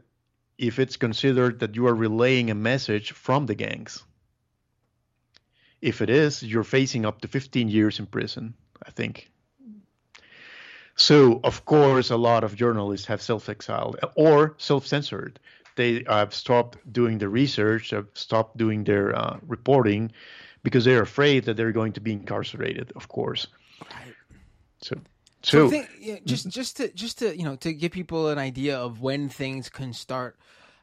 if it's considered that you are relaying a message from the gangs If it is, you're facing up to 15 years in prison, I think. So, of course, a lot of journalists have self exiled or self censored. They have stopped doing the research, have stopped doing their uh, reporting because they're afraid that they're going to be incarcerated, of course. Right. So, So, so, I think, yeah, just just to just to you know to give people an idea of when things can start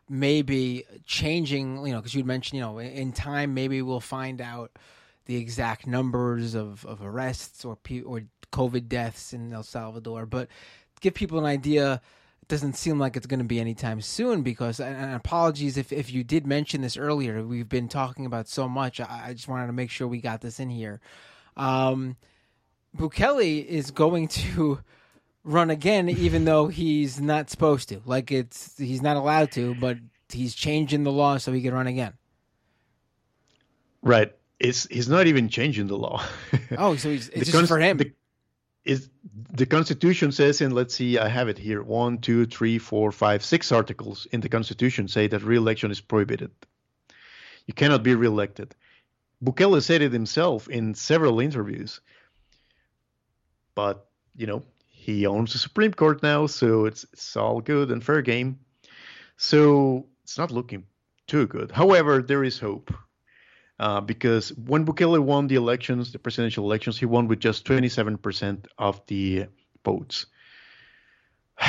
maybe changing. You know, because you mentioned you know in time maybe we'll find out the exact numbers of, of arrests or or COVID deaths in El Salvador, but give people an idea. It doesn't seem like it's going to be anytime soon because, and and apologies if, if you did mention this earlier. We've been talking about so much. I, I just wanted to make sure we got this in here. Um, Bukele is going to run again, even though he's not supposed to. Like it's he's not allowed to, but he's changing the law so he can run again. right. It's, he's not even changing the law. Oh, so he's, it's The just for him. The, is the Constitution says in let's see, I have it here. One, two, three, four, five, six articles in the Constitution say that re-election is prohibited. You cannot be re-elected. Bukele said it himself in several interviews. But you know, he owns the Supreme Court now, so it's it's all good and fair game. So it's not looking too good. However, there is hope uh, because when Bukele won the elections, the presidential elections, he won with just 27% of the votes.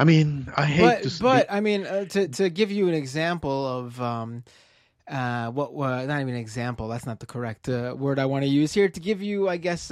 I mean, I hate but to s- but I mean uh, to to give you an example of um uh what uh, not even an example that's not the correct uh, word I want to use here to give you I guess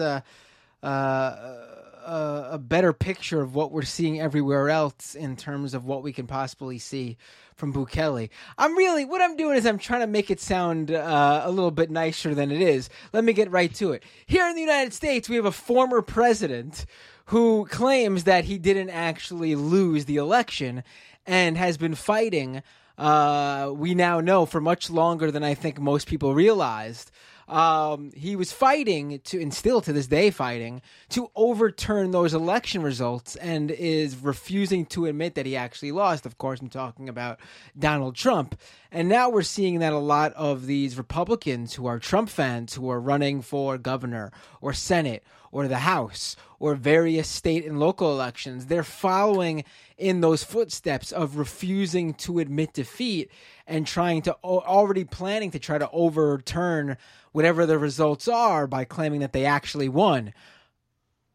uh, a better picture of what we're seeing everywhere else in terms of what we can possibly see from Bukele. I'm really what I'm doing is I'm trying to make it sound uh, a little bit nicer than it is. Let me get right to it. Here in the United States, we have a former president who claims that he didn't actually lose the election and has been fighting. Uh, we now know for much longer than I think most people realized. Um, he was fighting to, and still to this day fighting to overturn those election results, and is refusing to admit that he actually lost. Of course, I'm talking about Donald Trump. And now we're seeing that a lot of these Republicans who are Trump fans who are running for governor or Senate or the House or various state and local elections, they're following in those footsteps of refusing to admit defeat and trying to already planning to try to overturn whatever the results are by claiming that they actually won.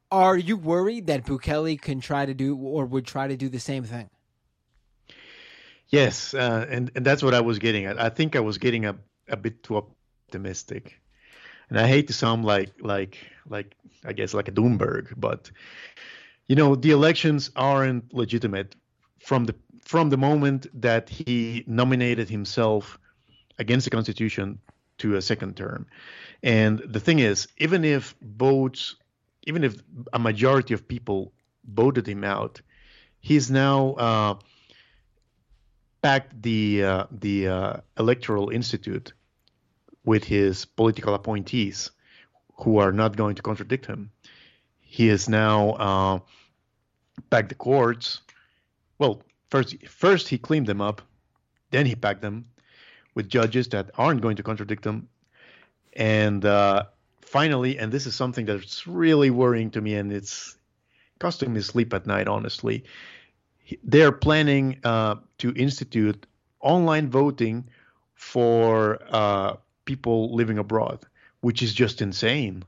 Are you worried that Bukele can try to do or would try to do the same thing? Yes, uh, and and that's what I was getting at. I think I was getting a, a bit too optimistic, and I hate to sound like like like I guess like a Doomberg, but you know the elections aren't legitimate from the from the moment that he nominated himself against the Constitution to a second term. And the thing is, even if votes, even if a majority of people voted him out, he's now uh, packed the uh, the uh, electoral institute with his political appointees, who are not going to contradict him. He is now uh, packed the courts. Well, first first he cleaned them up, then he packed them with judges that aren't going to contradict them, and uh, finally, and this is something that's really worrying to me, and it's costing me sleep at night, honestly they're planning uh, to institute online voting for uh, people living abroad, which is just insane.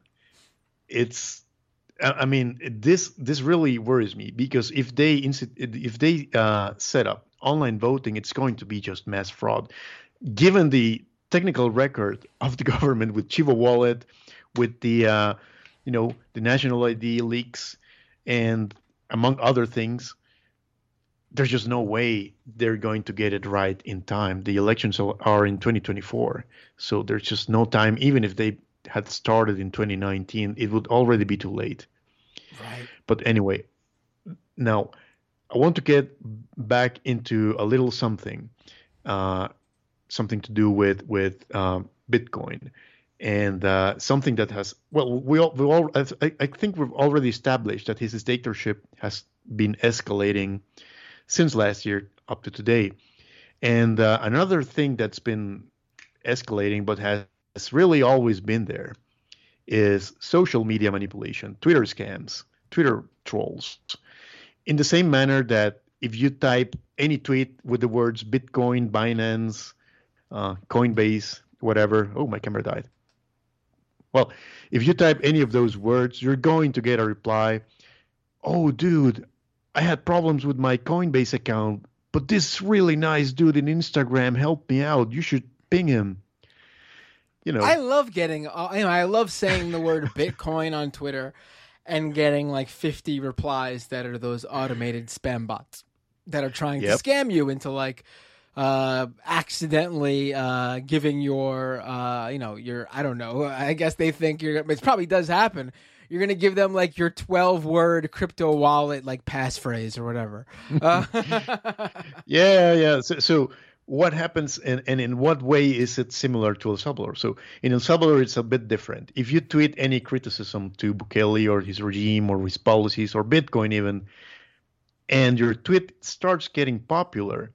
It's, I mean, this this really worries me because if they if they uh, set up online voting, it's going to be just mass fraud. Given the technical record of the government with Chivo Wallet, with the uh, you know the national ID leaks, and among other things there's just no way they're going to get it right in time. The elections are in 2024, so there's just no time. Even if they had started in 2019, it would already be too late. Right. But anyway, now I want to get back into a little something, uh, something to do with with um, Bitcoin, and uh, something that has well, we all, we all I, I think we've already established that his dictatorship has been escalating since last year up to today. And uh, another thing that's been escalating but has really always been there is social media manipulation, Twitter scams, Twitter trolls. In the same manner that if you type any tweet with the words Bitcoin, Binance, uh, Coinbase, whatever, oh, my camera died. Well, if you type any of those words, you're going to get a reply. Oh, dude, I had problems with my Coinbase account, but this really nice dude in Instagram helped me out. You should ping him. You know, I love getting. Uh, you know, I love saying the word Bitcoin on Twitter, and getting like fifty replies that are those automated spam bots that are trying Yep. to scam you into like uh accidentally uh giving your uh you know your i don't know i guess they think you're it probably does happen you're gonna give them like your 12 word crypto wallet like passphrase or whatever uh, Yeah, yeah. So, so what happens and, and in what way is it similar to El Salvador? So in El Salvador, it's a bit different. If you tweet any criticism to Bukele or his regime or his policies or Bitcoin even, and your tweet starts getting popular,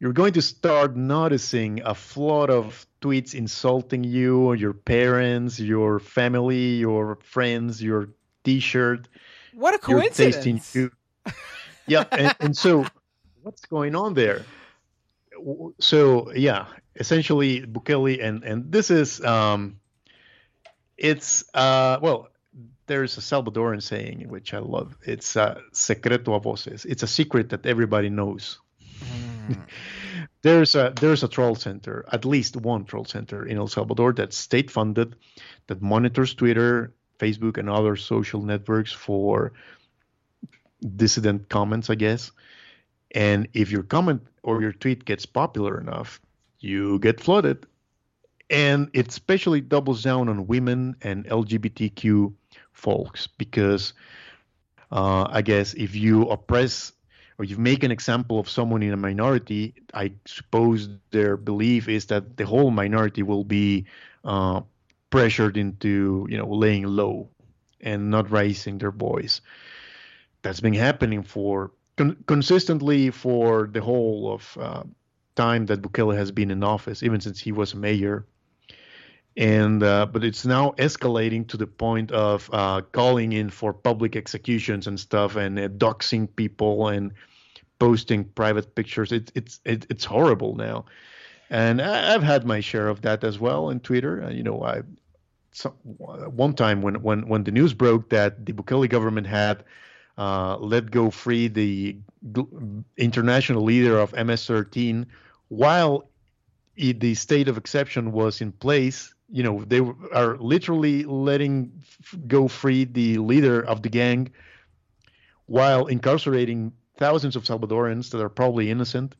you're going to start noticing a flood of tweets insulting you or your parents, your family, your friends, your T-shirt, what a your taste in coincidence food. Yeah, and, and so what's going on there? So yeah, essentially Bukele and and this is um, it's uh well there's a Salvadoran saying which I love. It's uh, secreto a voces. It's a secret that everybody knows. There's a there's a troll center, at least one troll center in El Salvador that's state funded, that monitors Twitter, Facebook, and other social networks for dissident comments, I guess. And if your comment or your tweet gets popular enough, you get flooded. And it especially doubles down on women and LGBTQ folks because uh, I guess if you oppress or you make an example of someone in a minority, I suppose their belief is that the whole minority will be uh, pressured into, you know, laying low and not raising their voice. That's been happening for con- consistently for the whole of uh, time that Bukele has been in office, even since he was mayor. And uh, but it's now escalating to the point of uh, calling in for public executions and stuff, and uh, doxing people and posting private pictures. It's it's it, it's horrible now, and I, I've had my share of that as well on Twitter. Uh, you know, I so, one time when when when the news broke that the Bukele government had uh, let go free the international leader of MS-13 while i- the state of exception was in place. You know, they are literally letting go free the leader of the gang while incarcerating thousands of Salvadorans that are probably innocent.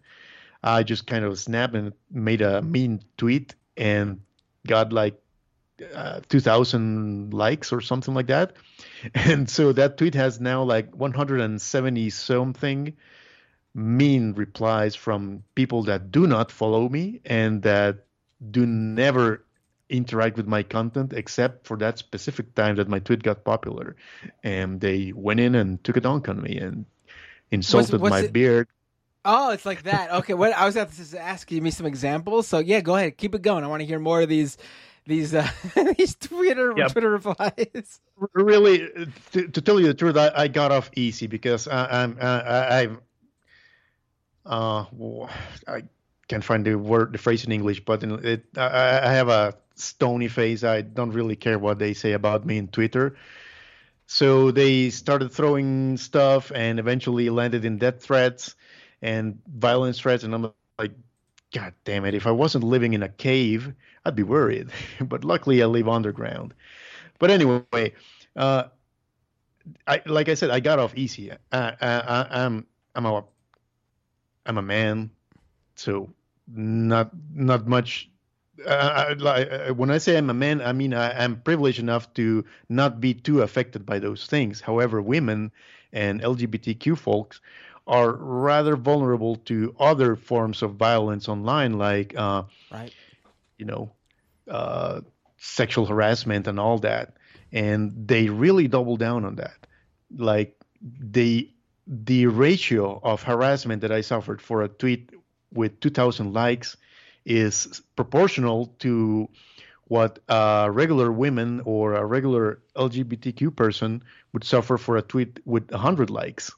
I just kind of snapped and made a mean tweet and got like uh, 2000 likes or something like that. And so that tweet has now like 170 something mean replies from people that do not follow me and that do never interact with my content except for that specific time that my tweet got popular. And they went in and took a dunk on me and insulted what's my it- beard. Oh, it's like that. Okay, what I was about to ask you me some examples. So yeah, go ahead, keep it going. I want to hear more of these, these, uh, these Twitter. Twitter replies. really to, to tell you the truth I, I got off easy because I, I'm I, I've uh I can't find the word the phrase in English but in it I, I have a stony face I don't really care what they say about me in Twitter so they started throwing stuff and eventually landed in death threats and violence threats and I'm like god damn it if I wasn't living in a cave I'd be worried but luckily I live underground but anyway, uh, I like I said, I got off easy. I, I, I'm I'm a I'm a man, so not not much. Uh, I, when I say I'm a man, I mean I, I'm privileged enough to not be too affected by those things. However, women and LGBTQ folks are rather vulnerable to other forms of violence online, like uh, Right. You know, uh, sexual harassment and all that. And they really double down on that. Like the the ratio of harassment that I suffered for a tweet with 2,000 likes is proportional to what a regular women or a regular LGBTQ person would suffer for a tweet with 100 likes.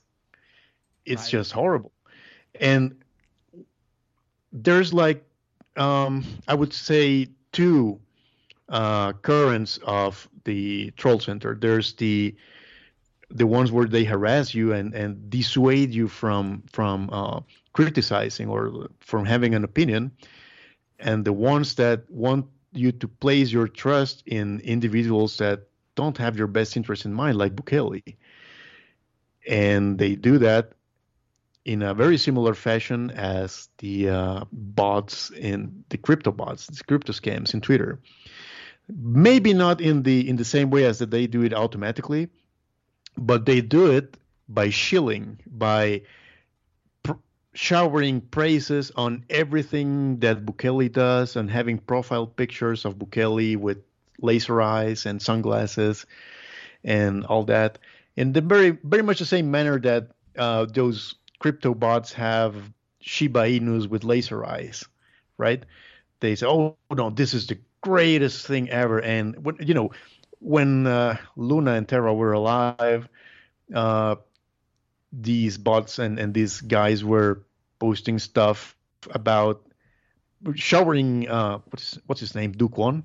It's Right. just horrible. And there's like, um, I would say, two uh, currents of the troll center. There's the the ones where they harass you and, and dissuade you from from uh, criticizing or from having an opinion, and the ones that want you to place your trust in individuals that don't have your best interest in mind, like Bukele. And they do that in a very similar fashion as the uh, bots in the crypto bots, the crypto scams in Twitter. Maybe not in the in the same way as that they do it automatically, but they do it by shilling, by pr- showering praises on everything that Bukele does, and having profile pictures of Bukele with laser eyes and sunglasses and all that, in the very very much the same manner that uh, those crypto bots have Shiba Inus with laser eyes, right? They say, "Oh no, this is the greatest thing ever," and when you know when uh, Luna and Terra were alive, uh, these bots and, and these guys were posting stuff about showering uh, what's what's his name? Do Kwon,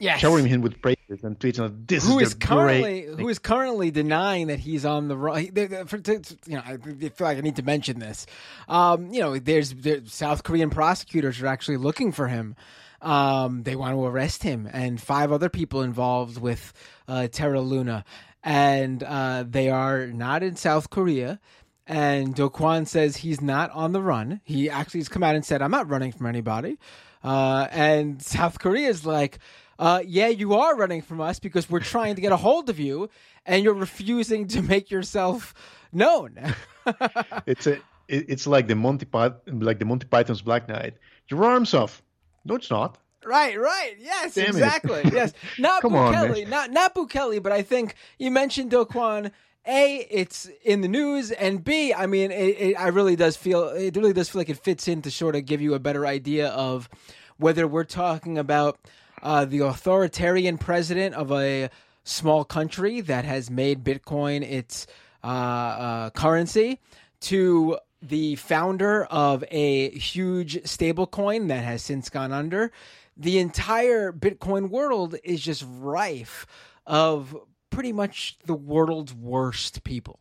Yes. showering him with praises and tweeting on this who is is currently great who is currently denying that he's on the run. they- they- for- to- You know, I feel like I need to mention this. Um, you know, there's there, South Korean prosecutors are actually looking for him. Um, they want to arrest him and five other people involved with uh, Terra Luna, and uh, they are not in South Korea. And Do Kwon says he's not on the run. He actually has come out and said, "I'm not running from anybody." Uh, and South Korea is like, uh, "Yeah, you are running from us because we're trying to get a hold of you, and you're refusing to make yourself known." it's a it, it's like the Monty Python like the Monty Python's Black Knight. Your arms off. No, it's not. Right, right. Yes, Damn exactly. Yes. Not on, Bukele, not not Bukele, but I think you mentioned Do Kwon. A, it's in the news, and B, I mean, it, it, I really does feel it really does feel like it fits in to sort of give you a better idea of whether we're talking about uh, the authoritarian president of a small country that has made Bitcoin its uh, uh, currency to the founder of a huge stablecoin that has since gone under. The entire Bitcoin world is just rife of pretty much the world's worst people.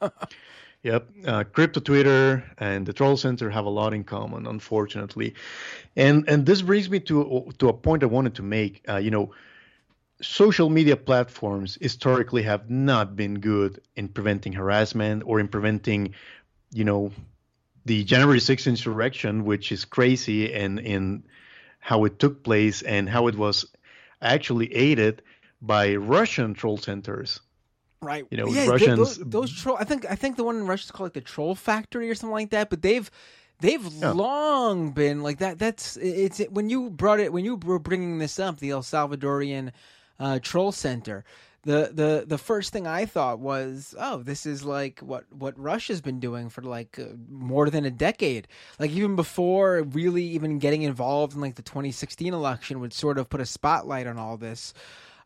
Yep, uh, crypto Twitter and the Troll Center have a lot in common, unfortunately, and and this brings me to to a point I wanted to make. Uh, you know, social media platforms historically have not been good in preventing harassment or in preventing, you know, the January 6th insurrection, which is crazy, and in how it took place and how it was actually aided by Russian troll centers. Right. You know, yeah, Russians- those, those troll. I think I think the one in Russia is called like the Troll Factory or something like that. But they've they've Yeah. long been like that. That's it's when you brought it when you were bringing this up, the El Salvadorian uh, Troll Center. The, the the first thing I thought was, oh, this is like what what Russia's been doing for like uh, more than a decade. Like even before really even getting involved in like the 2016 election, would sort of put a spotlight on all this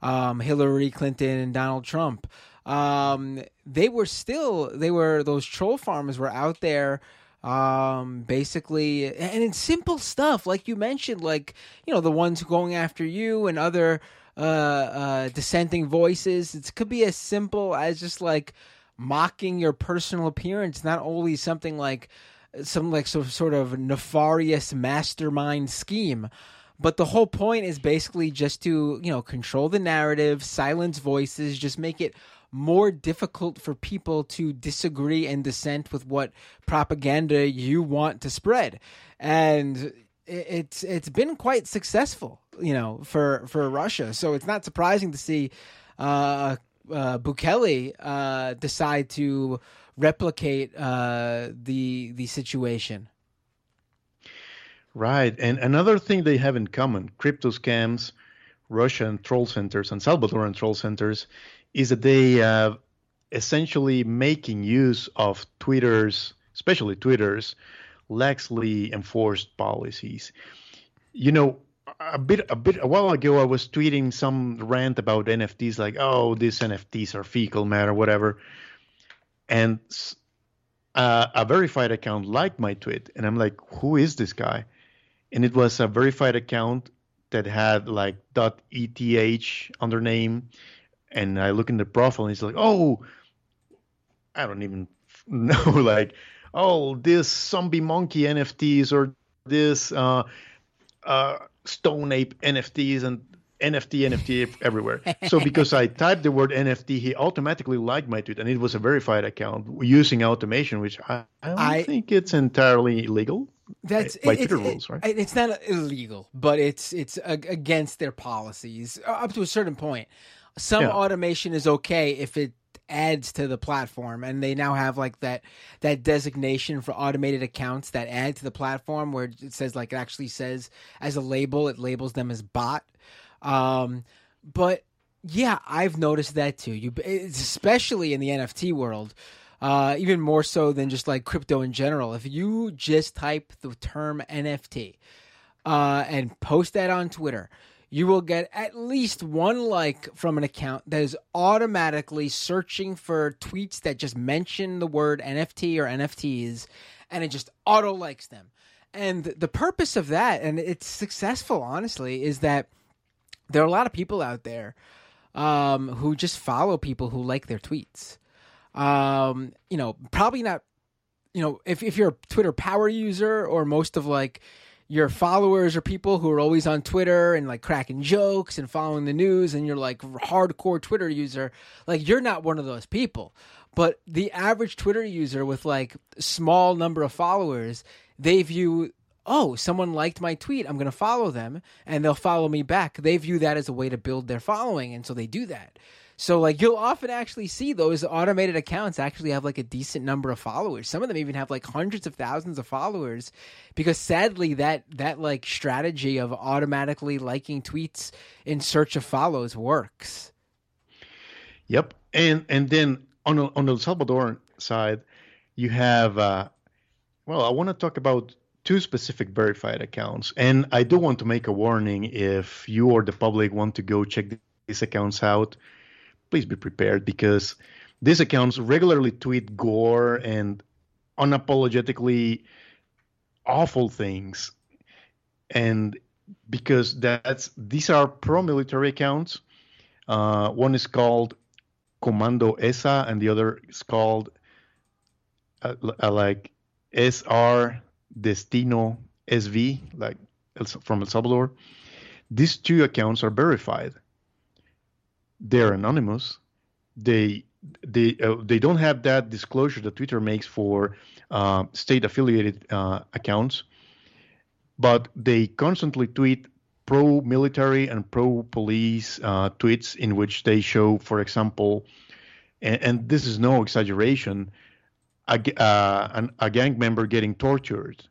um, Hillary Clinton and Donald Trump. Um, they were still they were those troll farmers were out there um basically and it's simple stuff like you mentioned like you know the ones going after you and other uh uh dissenting voices. It could be as simple as just like mocking your personal appearance not always something like some like so, sort of nefarious mastermind scheme but the whole point is basically just to you know control the narrative silence voices just make it more difficult for people to disagree and dissent with what propaganda you want to spread and it- it's it's been quite successful you know for for Russia so it's not surprising to see uh uh, Bukele uh, decide to replicate uh, the the situation. Right. And another thing they have in common, crypto scams, Russian troll centers, and Salvadoran troll centers, is that they are essentially making use of Twitter's, especially Twitter's, laxly enforced policies. You know, a bit a bit a while ago I was tweeting some rant about NFTs like oh these NFTs are fecal matter whatever and uh, a verified account liked my tweet and I'm like who is this guy and it was a verified account that had like .eth under name and I look in the profile and he's like oh I don't even know like oh this zombie monkey NFTs or this uh, uh, Stone Ape NFTs and NFT, NFT everywhere. So because I typed the word NFT, he automatically liked my tweet, and it was a verified account using automation, which I, I don't I, think it's entirely illegal. That's by it, Twitter it, rules, right? It's not illegal, but it's it's against their policies up to a certain point. Some yeah. automation is okay if it adds to the platform and they now have like that that designation for automated accounts that add to the platform where it says like it actually says as a label it labels them as bot um but yeah i've noticed that too you especially in the nft world uh, even more so than just like crypto in general. If you just type the term NFT uh, and post that on Twitter, you will get at least one like from an account that is automatically searching for tweets that just mention the word NFT or NFTs and it just auto likes them. And the purpose of that, and it's successful, honestly, is that there are a lot of people out there um, who just follow people who like their tweets. Um, you know, probably not, you know, if, if you're a Twitter power user or most of like your followers are people who are always on Twitter and like cracking jokes and following the news and you're like hardcore Twitter user, like you're not one of those people. But the average Twitter user with like small number of followers, they view oh, someone liked my tweet, I'm going to follow them and they'll follow me back. They view that as a way to build their following and so they do that. So like you'll often actually see those automated accounts actually have like a decent number of followers. Some of them even have like hundreds of thousands of followers because sadly that that like strategy of automatically liking tweets in search of follows works. Yep. And and then on on the Salvador side, you have uh well, I want to talk about two specific verified accounts. And I do want to make a warning if you or the public want to go check these accounts out please be prepared because these accounts regularly tweet gore and unapologetically awful things. And because that's these are pro-military accounts uh, one is called Comando ESA and the other is called uh, uh, like SR Destino SV like from El Salvador. These two accounts are verified they're anonymous. They they uh, they don't have that disclosure that Twitter makes for uh, state affiliated uh, accounts, but they constantly tweet pro military and pro police uh, tweets in which they show, for example, and, and this is no exaggeration, a, uh, an, a gang member getting tortured,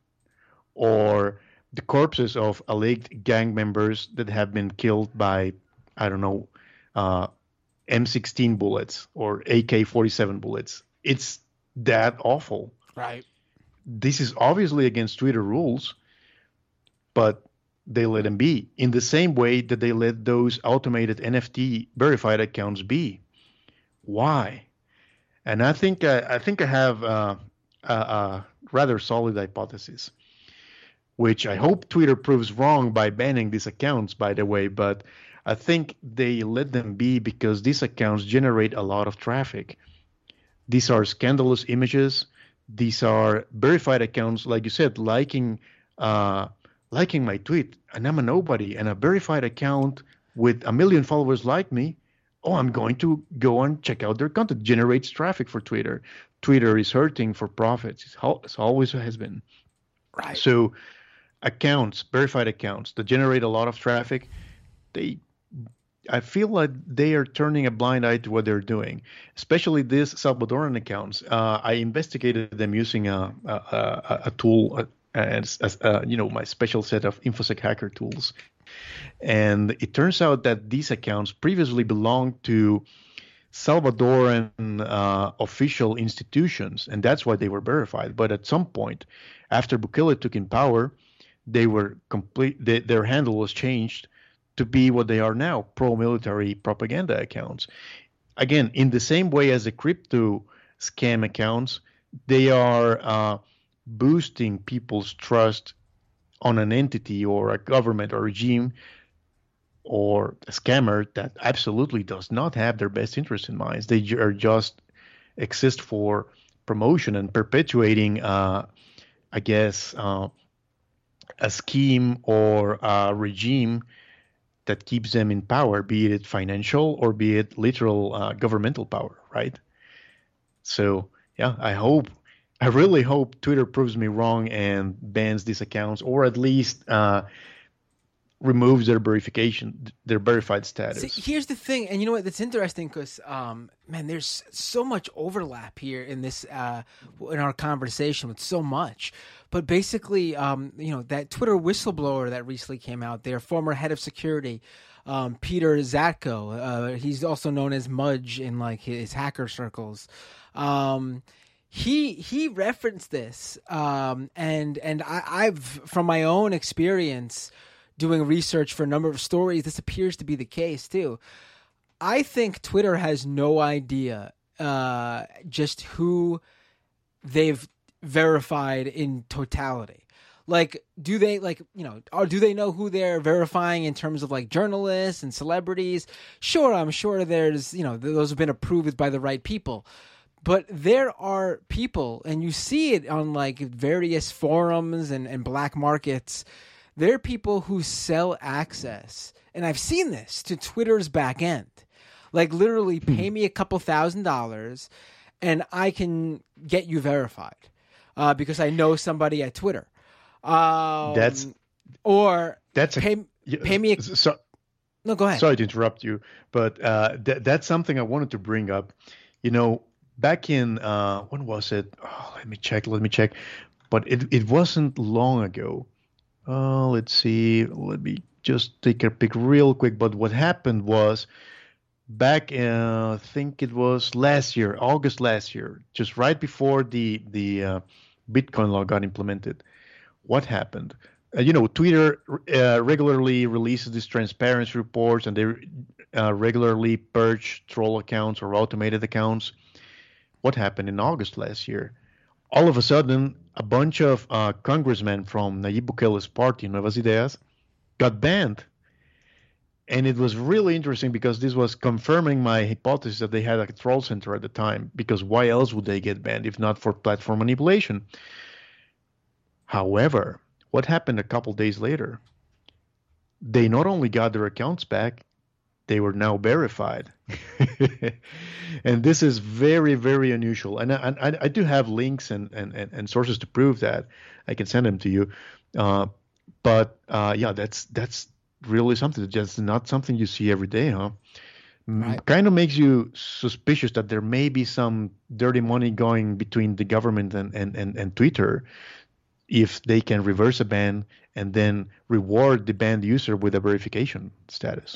or the corpses of alleged gang members that have been killed by I don't know uh, M16 bullets or AK-47 bullets. It's that awful. Right. This is obviously against Twitter rules, but they let them be in the same way that they let those automated NFT verified accounts be. Why? And I think uh, I think I have uh, a, a rather solid hypothesis, which I hope Twitter proves wrong by banning these accounts. By the way, but I think they let them be because these accounts generate a lot of traffic. These are scandalous images. These are verified accounts, like you said, liking uh, liking my tweet, and I'm a nobody, and a verified account with a million followers like me. Oh, I'm going to go and check out their content. Generates traffic for Twitter. Twitter is hurting for profits. It's, how, it's always has been. Right. So, accounts, verified accounts that generate a lot of traffic, they I feel like they are turning a blind eye to what they're doing, especially these Salvadoran accounts. Uh, I investigated them using a a, a, a tool, uh, as, as uh, you know, my special set of InfoSec hacker tools, and it turns out that these accounts previously belonged to Salvadoran uh, official institutions, and that's why they were verified. But at some point, after Bukele took in power, they were complete. They, their handle was changed to be what they are now, pro-military propaganda accounts. Again, in the same way as the crypto scam accounts, they are uh, boosting people's trust on an entity or a government or regime or a scammer that absolutely does not have their best interest in mind. They are just exist for promotion and perpetuating, uh, I guess, uh, a scheme or a regime that keeps them in power, be it financial or be it literal uh, governmental power, right? So, yeah, I hope, I really hope Twitter proves me wrong and bans these accounts, or at least uh, removes their verification, their verified status. See, here's the thing, and you know what? That's interesting because, um, man, there's so much overlap here in this, uh, in our conversation with so much. But basically, um, you know, that Twitter whistleblower that recently came out, their former head of security, um, Peter Zatko, uh, he's also known as Mudge in like his hacker circles. Um, he he referenced this, um, and and I, I've from my own experience doing research for a number of stories, this appears to be the case too. I think Twitter has no idea uh, just who they've verified in totality. Like, do they like you know, or do they know who they're verifying in terms of like journalists and celebrities? Sure, I'm sure there's you know those have been approved by the right people, but there are people, and you see it on like various forums and and black markets there are people who sell access, and I've seen this to Twitter's back end. Like literally, hmm. pay me a couple thousand dollars, and I can get you verified uh, because I know somebody at Twitter. Um, that's or that's pay, a, pay me. A, so, no, go ahead. Sorry to interrupt you, but uh, th- that's something I wanted to bring up. You know, back in uh, when was it? Oh, let me check. Let me check. But it it wasn't long ago uh, let's see. Let me just take a pic real quick. But what happened was back, uh, I think it was last year, August last year, just right before the the uh, Bitcoin law got implemented. What happened? Uh, you know, Twitter uh, regularly releases these transparency reports, and they uh, regularly purge troll accounts or automated accounts. What happened in August last year? all of a sudden, a bunch of congressmen from Nayib Bukele's party, Nuevas Ideas, got banned. And it was really interesting because this was confirming my hypothesis that they had a troll center at the time. Because why else would they get banned if not for platform manipulation? However, what happened a couple days later? They not only got their accounts back, they were now verified. and this is very, very unusual. And I, I, do have links and, and, and, sources to prove that. I can send them to you. Uh, but uh, yeah, that's that's really something. That's just not something you see every day, huh? Right. Kind of makes you suspicious that there may be some dirty money going between the government and, and, and, and Twitter if they can reverse a ban and then reward the banned user with a verification status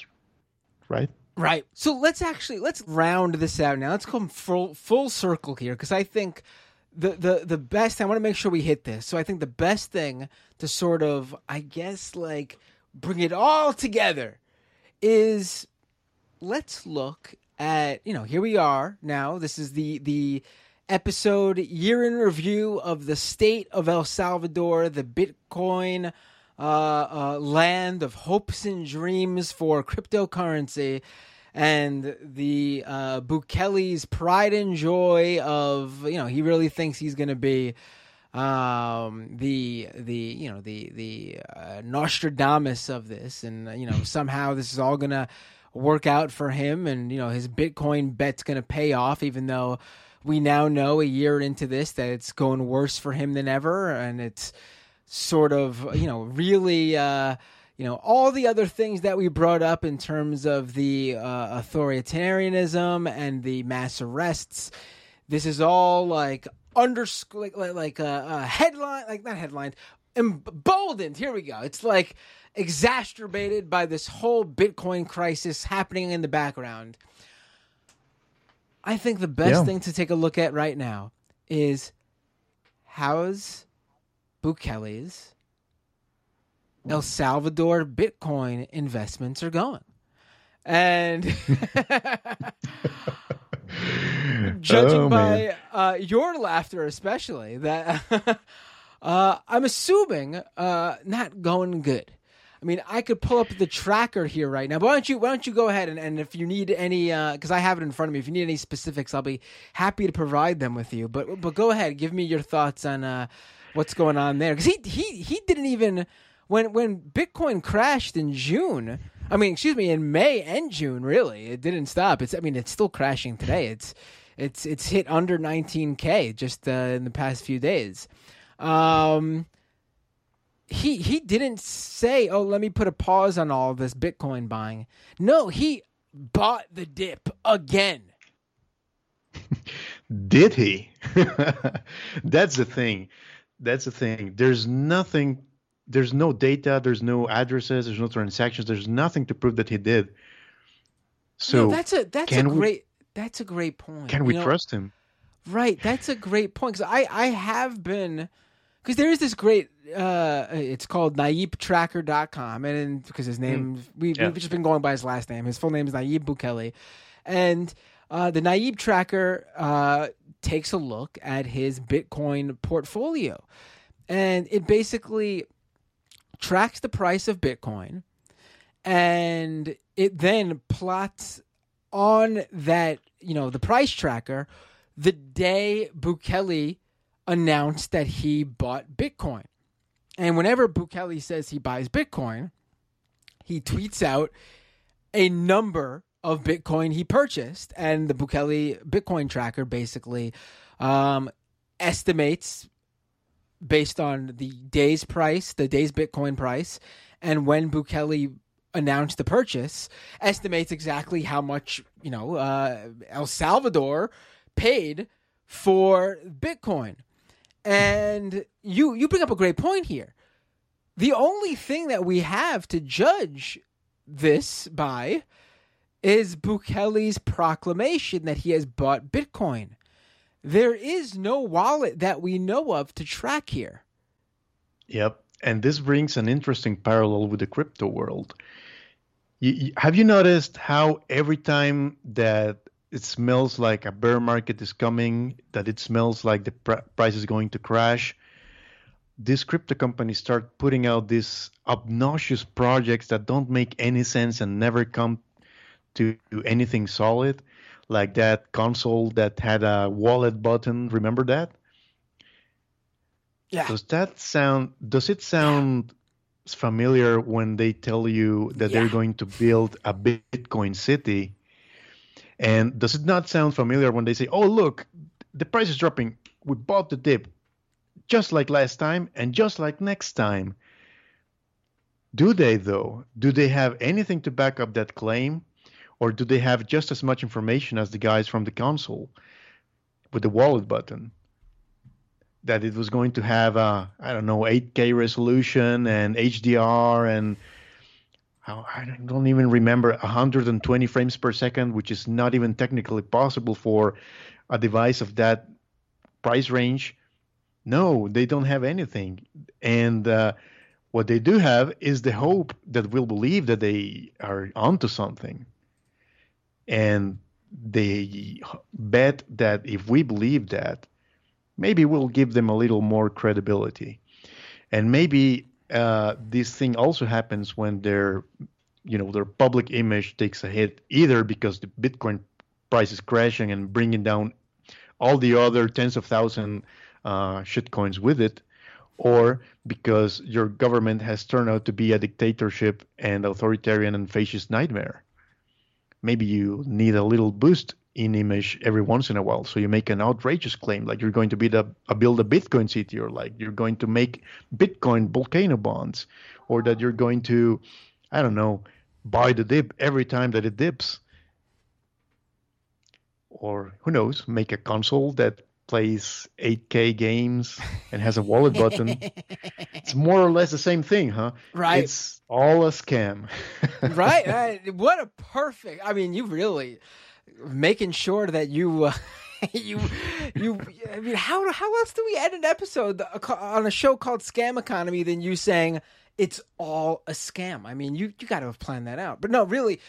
right? Right. So let's actually let's round this out now. Let's come full full circle here because I think the the the best. I want to make sure we hit this. So I think the best thing to sort of, I guess, like bring it all together is let's look at you know here we are now. This is the the episode year in review of the state of El Salvador, the Bitcoin uh, uh, land of hopes and dreams for cryptocurrency and the uh, Bukele's pride and joy of you know he really thinks he's going to be um, the the you know the the uh, Nostradamus of this, and you know somehow this is all going to work out for him, and you know his Bitcoin bet's going to pay off, even though we now know a year into this that it's going worse for him than ever, and it's sort of, you know, really, uh, you know, all the other things that we brought up in terms of the uh, authoritarianism and the mass arrests. This is all like under like like a, a uh, uh, headline, like not headlines, emboldened. Here we go. It's like exacerbated by this whole Bitcoin crisis happening in the background. I think the best yeah. thing to take a look at right now is how's Bukele's El Salvador Bitcoin investments are going. And judging Oh, by. Uh, your laughter, especially, that uh, I'm assuming uh, not going good. I mean, I could pull up the tracker here right now. But why don't you? Why don't you go ahead and, and if you need any, because I have it in front of me. If you need any specifics, I'll be happy to provide them with you. But but go ahead, give me your thoughts on uh, what's going on there. Because he he he didn't even when when Bitcoin crashed in June. I mean, excuse me, in May and June. Really, it didn't stop. It's I mean, it's still crashing today. It's it's it's hit under 19k just uh, in the past few days. Um, he he didn't say, "Oh, let me put a pause on all this Bitcoin buying." No, he bought the dip again. Did he? That's the thing. That's the thing. There's nothing. There's no data. There's no addresses. There's no transactions. There's nothing to prove that he did. So no, that's a that's a great that's a great point. can we You know, trust him? Right, that's a great point because I I have been because there is this great uh it's called nayibtracker.com and because his name we Yeah. we've just been going by his last name. His full name is Nayib Bukele. And uh the Nayib tracker uh takes a look at his Bitcoin portfolio. And it basically tracks the price of Bitcoin and it then plots on that, you know, the price tracker the day Bukele announced that he bought Bitcoin. And whenever Bukele says he buys Bitcoin, he tweets out a number of Bitcoin he purchased. And the Bukele Bitcoin tracker basically um, estimates based on the day's price, the day's Bitcoin price, and when Bukele announced the purchase, estimates exactly how much, you know, uh, El Salvador paid for Bitcoin. And you you bring up a great point here. The only thing that we have to judge this by is Bukele's proclamation that he has bought Bitcoin. There is no wallet that we know of to track here. Yep. And this brings an interesting parallel with the crypto world. You, you- have you noticed how every time that it smells like a bear market is coming, that it smells like the pr- price is going to crash, these crypto companies start putting out these obnoxious projects that don't make any sense and never come to anything solid, like that console that had a wallet button. Remember that? Yeah. Does that sound? Does it sound familiar when they tell you that Yeah. they're going to build a Bitcoin city? And does it not sound familiar when they say, "Oh, look, the price is dropping. We bought the dip, just like last time and just like next time." Do they though? Do they have anything to back up that claim, or do they have just as much information as the guys from the console with the wallet button? That it was going to have a I don't know 8K resolution and HDR and I don't- don't even remember 120 frames per second, which is not even technically possible for a device of that price range. No, they don't have anything, and uh, what they do have is the hope that we'll believe that they are onto something, and they bet that if we believe that maybe we'll give them a little more credibility. And maybe uh, this thing also happens when their, you know, their public image takes a hit, either because the Bitcoin price is crashing and bringing down all the other tens of thousand uh, shitcoins with it, or because your government has turned out to be a dictatorship and authoritarian and fascist nightmare. Maybe you need a little boost in image every once in a while. So you make an outrageous claim, like you're going to be the, uh, build a Bitcoin city, or like you're going to make Bitcoin volcano bonds, or that you're going to, I don't know, buy the dip every time that it dips. Or who knows, make a console that plays 8K games and has a wallet button. it's more or less the same thing, huh? Right. It's all a scam. right? What a perfect. I mean, you really making sure that you. Uh, you, you. I mean, how how else do we end an episode on a show called Scam Economy than you saying it's all a scam. I mean, you you got to have planned that out. But no, really,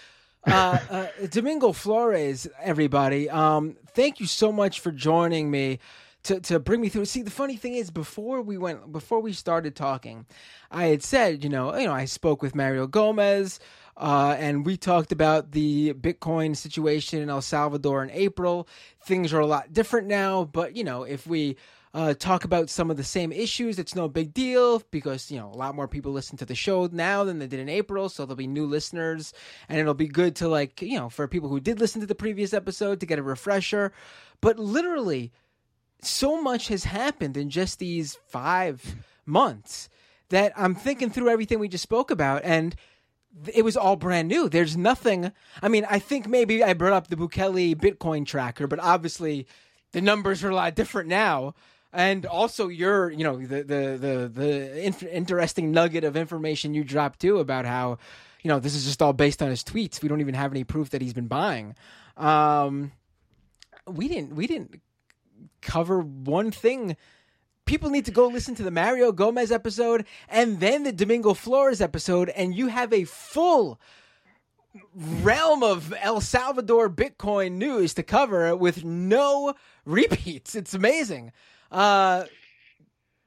uh, uh, Domingo Flores, everybody, um, thank you so much for joining me to to bring me through. See, the funny thing is, before we went, before we started talking, I had said, you know, you know, I spoke with Mario Gomez. Uh, and we talked about the Bitcoin situation in El Salvador in April. Things are a lot different now, but you know, if we uh, talk about some of the same issues, it's no big deal because you know a lot more people listen to the show now than they did in April, so there'll be new listeners, and it'll be good to like you know for people who did listen to the previous episode to get a refresher. But literally, so much has happened in just these five months that I'm thinking through everything we just spoke about and it was all brand new. There's nothing. I mean, I think maybe I brought up the Bukele Bitcoin tracker, but obviously the numbers are a lot different now. And also, your, you know, the the the the interesting nugget of information you dropped too about how, you know, this is just all based on his tweets. We don't even have any proof that he's been buying. Um, we didn't we didn't cover one thing people need to go listen to the Mario Gomez episode and then the Domingo Flores episode, and you have a full realm of El Salvador Bitcoin news to cover with no repeats. It's amazing. Uh,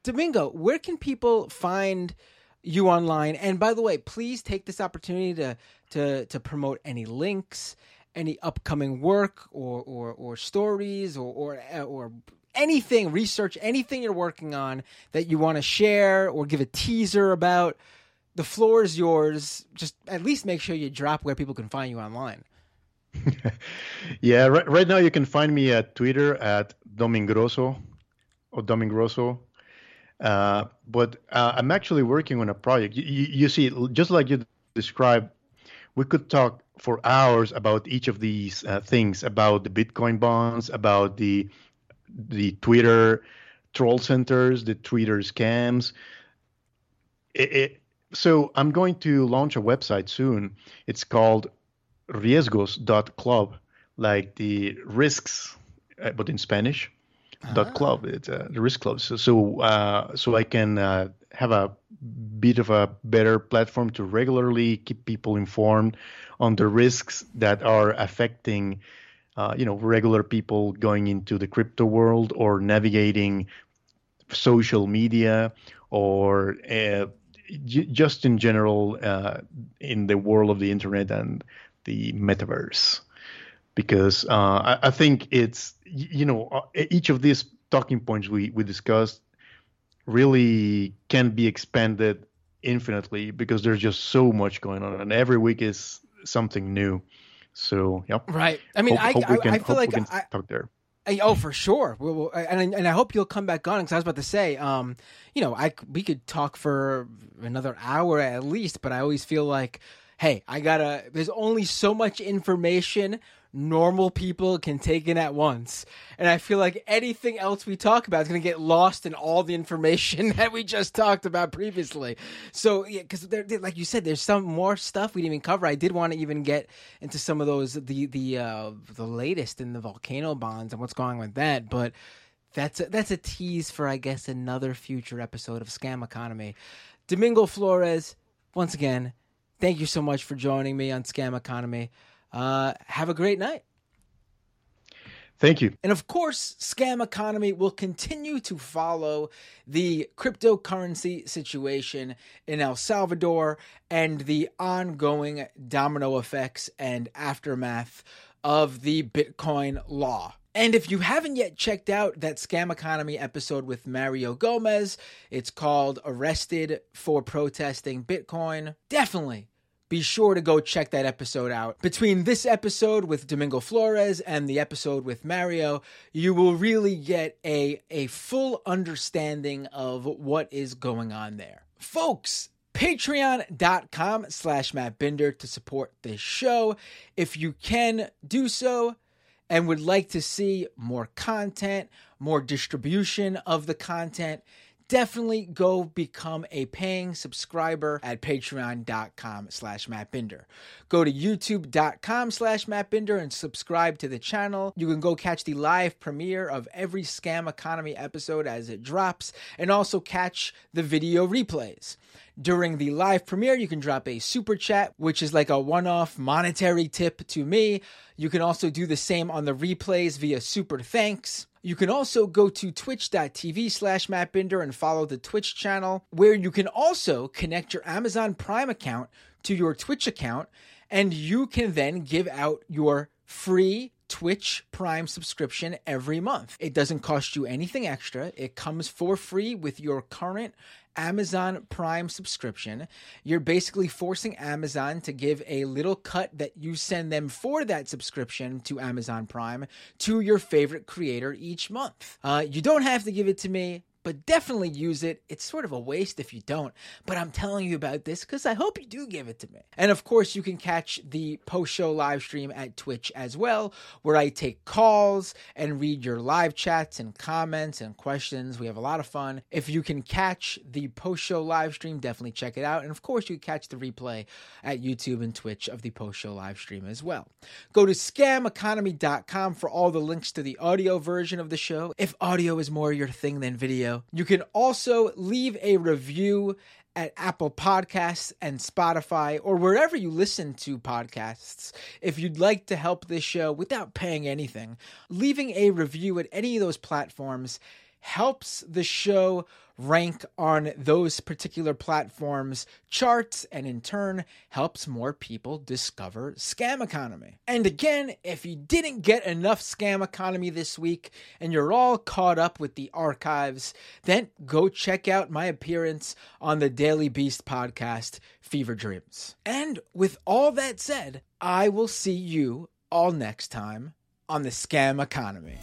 Domingo, where can people find you online? And by the way, please take this opportunity to to to promote any links, any upcoming work or or, or stories or or or anything, research anything you're working on that you want to share or give a teaser about. The floor is yours. Just at least make sure you drop where people can find you online. yeah, right, right now you can find me at Twitter at Domingroso or Domingroso. Uh, but uh, I'm actually working on a project. You, you, you, see, just like you described, we could talk for hours about each of these uh, things about the Bitcoin bonds, about the the Twitter troll centers, the Twitter scams. It, it, so I'm going to launch a website soon. It's called riesgos.club, like the risks, uh, but in Spanish. Ah. Dot club. It's a the risk club. So so, uh, so I can uh, have a bit of a better platform to regularly keep people informed on the risks that are affecting uh, you know regular people going into the crypto world or navigating social media or uh, j- just in general uh, in the world of the internet and the metaverse. Because uh, I, I, think it's you know uh, each of these talking points we, we discussed really can be expanded infinitely because there's just so much going on and every week is something new so, yep. Right. I mean, hope, I, hope can, I, feel like I, talk there. I, oh, for sure. We'll, we'll, and and I hope you'll come back on because I was about to say, um, you know, I we could talk for another hour at least, but I always feel like, hey, I gotta. There's only so much information normal people can take in at once. And I feel like anything else we talk about is going to get lost in all the information that we just talked about previously. So, yeah, because like you said, there's some more stuff we didn't even cover. I did want to even get into some of those the the uh, the latest in the volcano bonds and what's going on with that, but. That's a, that's a tease for I guess another future episode of Scam Economy. Domingo Flores, once again, thank you so much for joining me on Scam Economy. Uh, have a great night. Thank you. And of course, Scam Economy will continue to follow the cryptocurrency situation in El Salvador and the ongoing domino effects and aftermath of the Bitcoin law. And if you haven't yet checked out that Scam Economy episode with Mario Gomez, it's called Arrested for Protesting Bitcoin. Definitely be sure to go check that episode out. Between this episode with Domingo Flores and the episode with Mario, you will really get a, a full understanding of what is going on there. Folks, patreon.com slash Matt Binder to support this show. If you can do so and would like to see more content, more distribution of the content, definitely go become a paying subscriber at patreon.com slash mattbinder. Go to youtube.com slash mattbinder and subscribe to the channel. You can go catch the live premiere of every Scam Economy episode as it drops and also catch the video replays. During the live premiere, you can drop a super chat, which is like a one off monetary tip to me. You can also do the same on the replays via super thanks. You can also go to twitch.tv slash mattbinder and follow the Twitch channel, where you can also connect your Amazon Prime account to your Twitch account, and you can then give out your free Twitch Prime subscription every month. It doesn't cost you anything extra. It comes for free with your current Amazon Prime subscription. You're basically forcing Amazon to give a little cut that you send them for that subscription to Amazon Prime to your favorite creator each month. Uh, you don't have to give it to me but definitely use it. It's sort of a waste if you don't, but I'm telling you about this because I hope you do give it to me. And of course, you can catch the post show live stream at Twitch as well, where I take calls and read your live chats and comments and questions. We have a lot of fun. If you can catch the post show live stream, definitely check it out. And of course, you can catch the replay at YouTube and Twitch of the post show live stream as well. Go to scameconomy.com for all the links to the audio version of the show. If audio is more your thing than you can also leave a review at Apple Podcasts and Spotify or wherever you listen to podcasts. If you'd like to help this show without paying anything, leaving a review at any of those platforms helps the show rank on those particular platforms charts and in turn helps more people discover scam economy. And again, if you didn't get enough scam economy this week and you're all caught up with the archives, then go check out my appearance on the Daily Beast podcast Fever Dreams. And with all that said, I will see you all next time on the scam economy.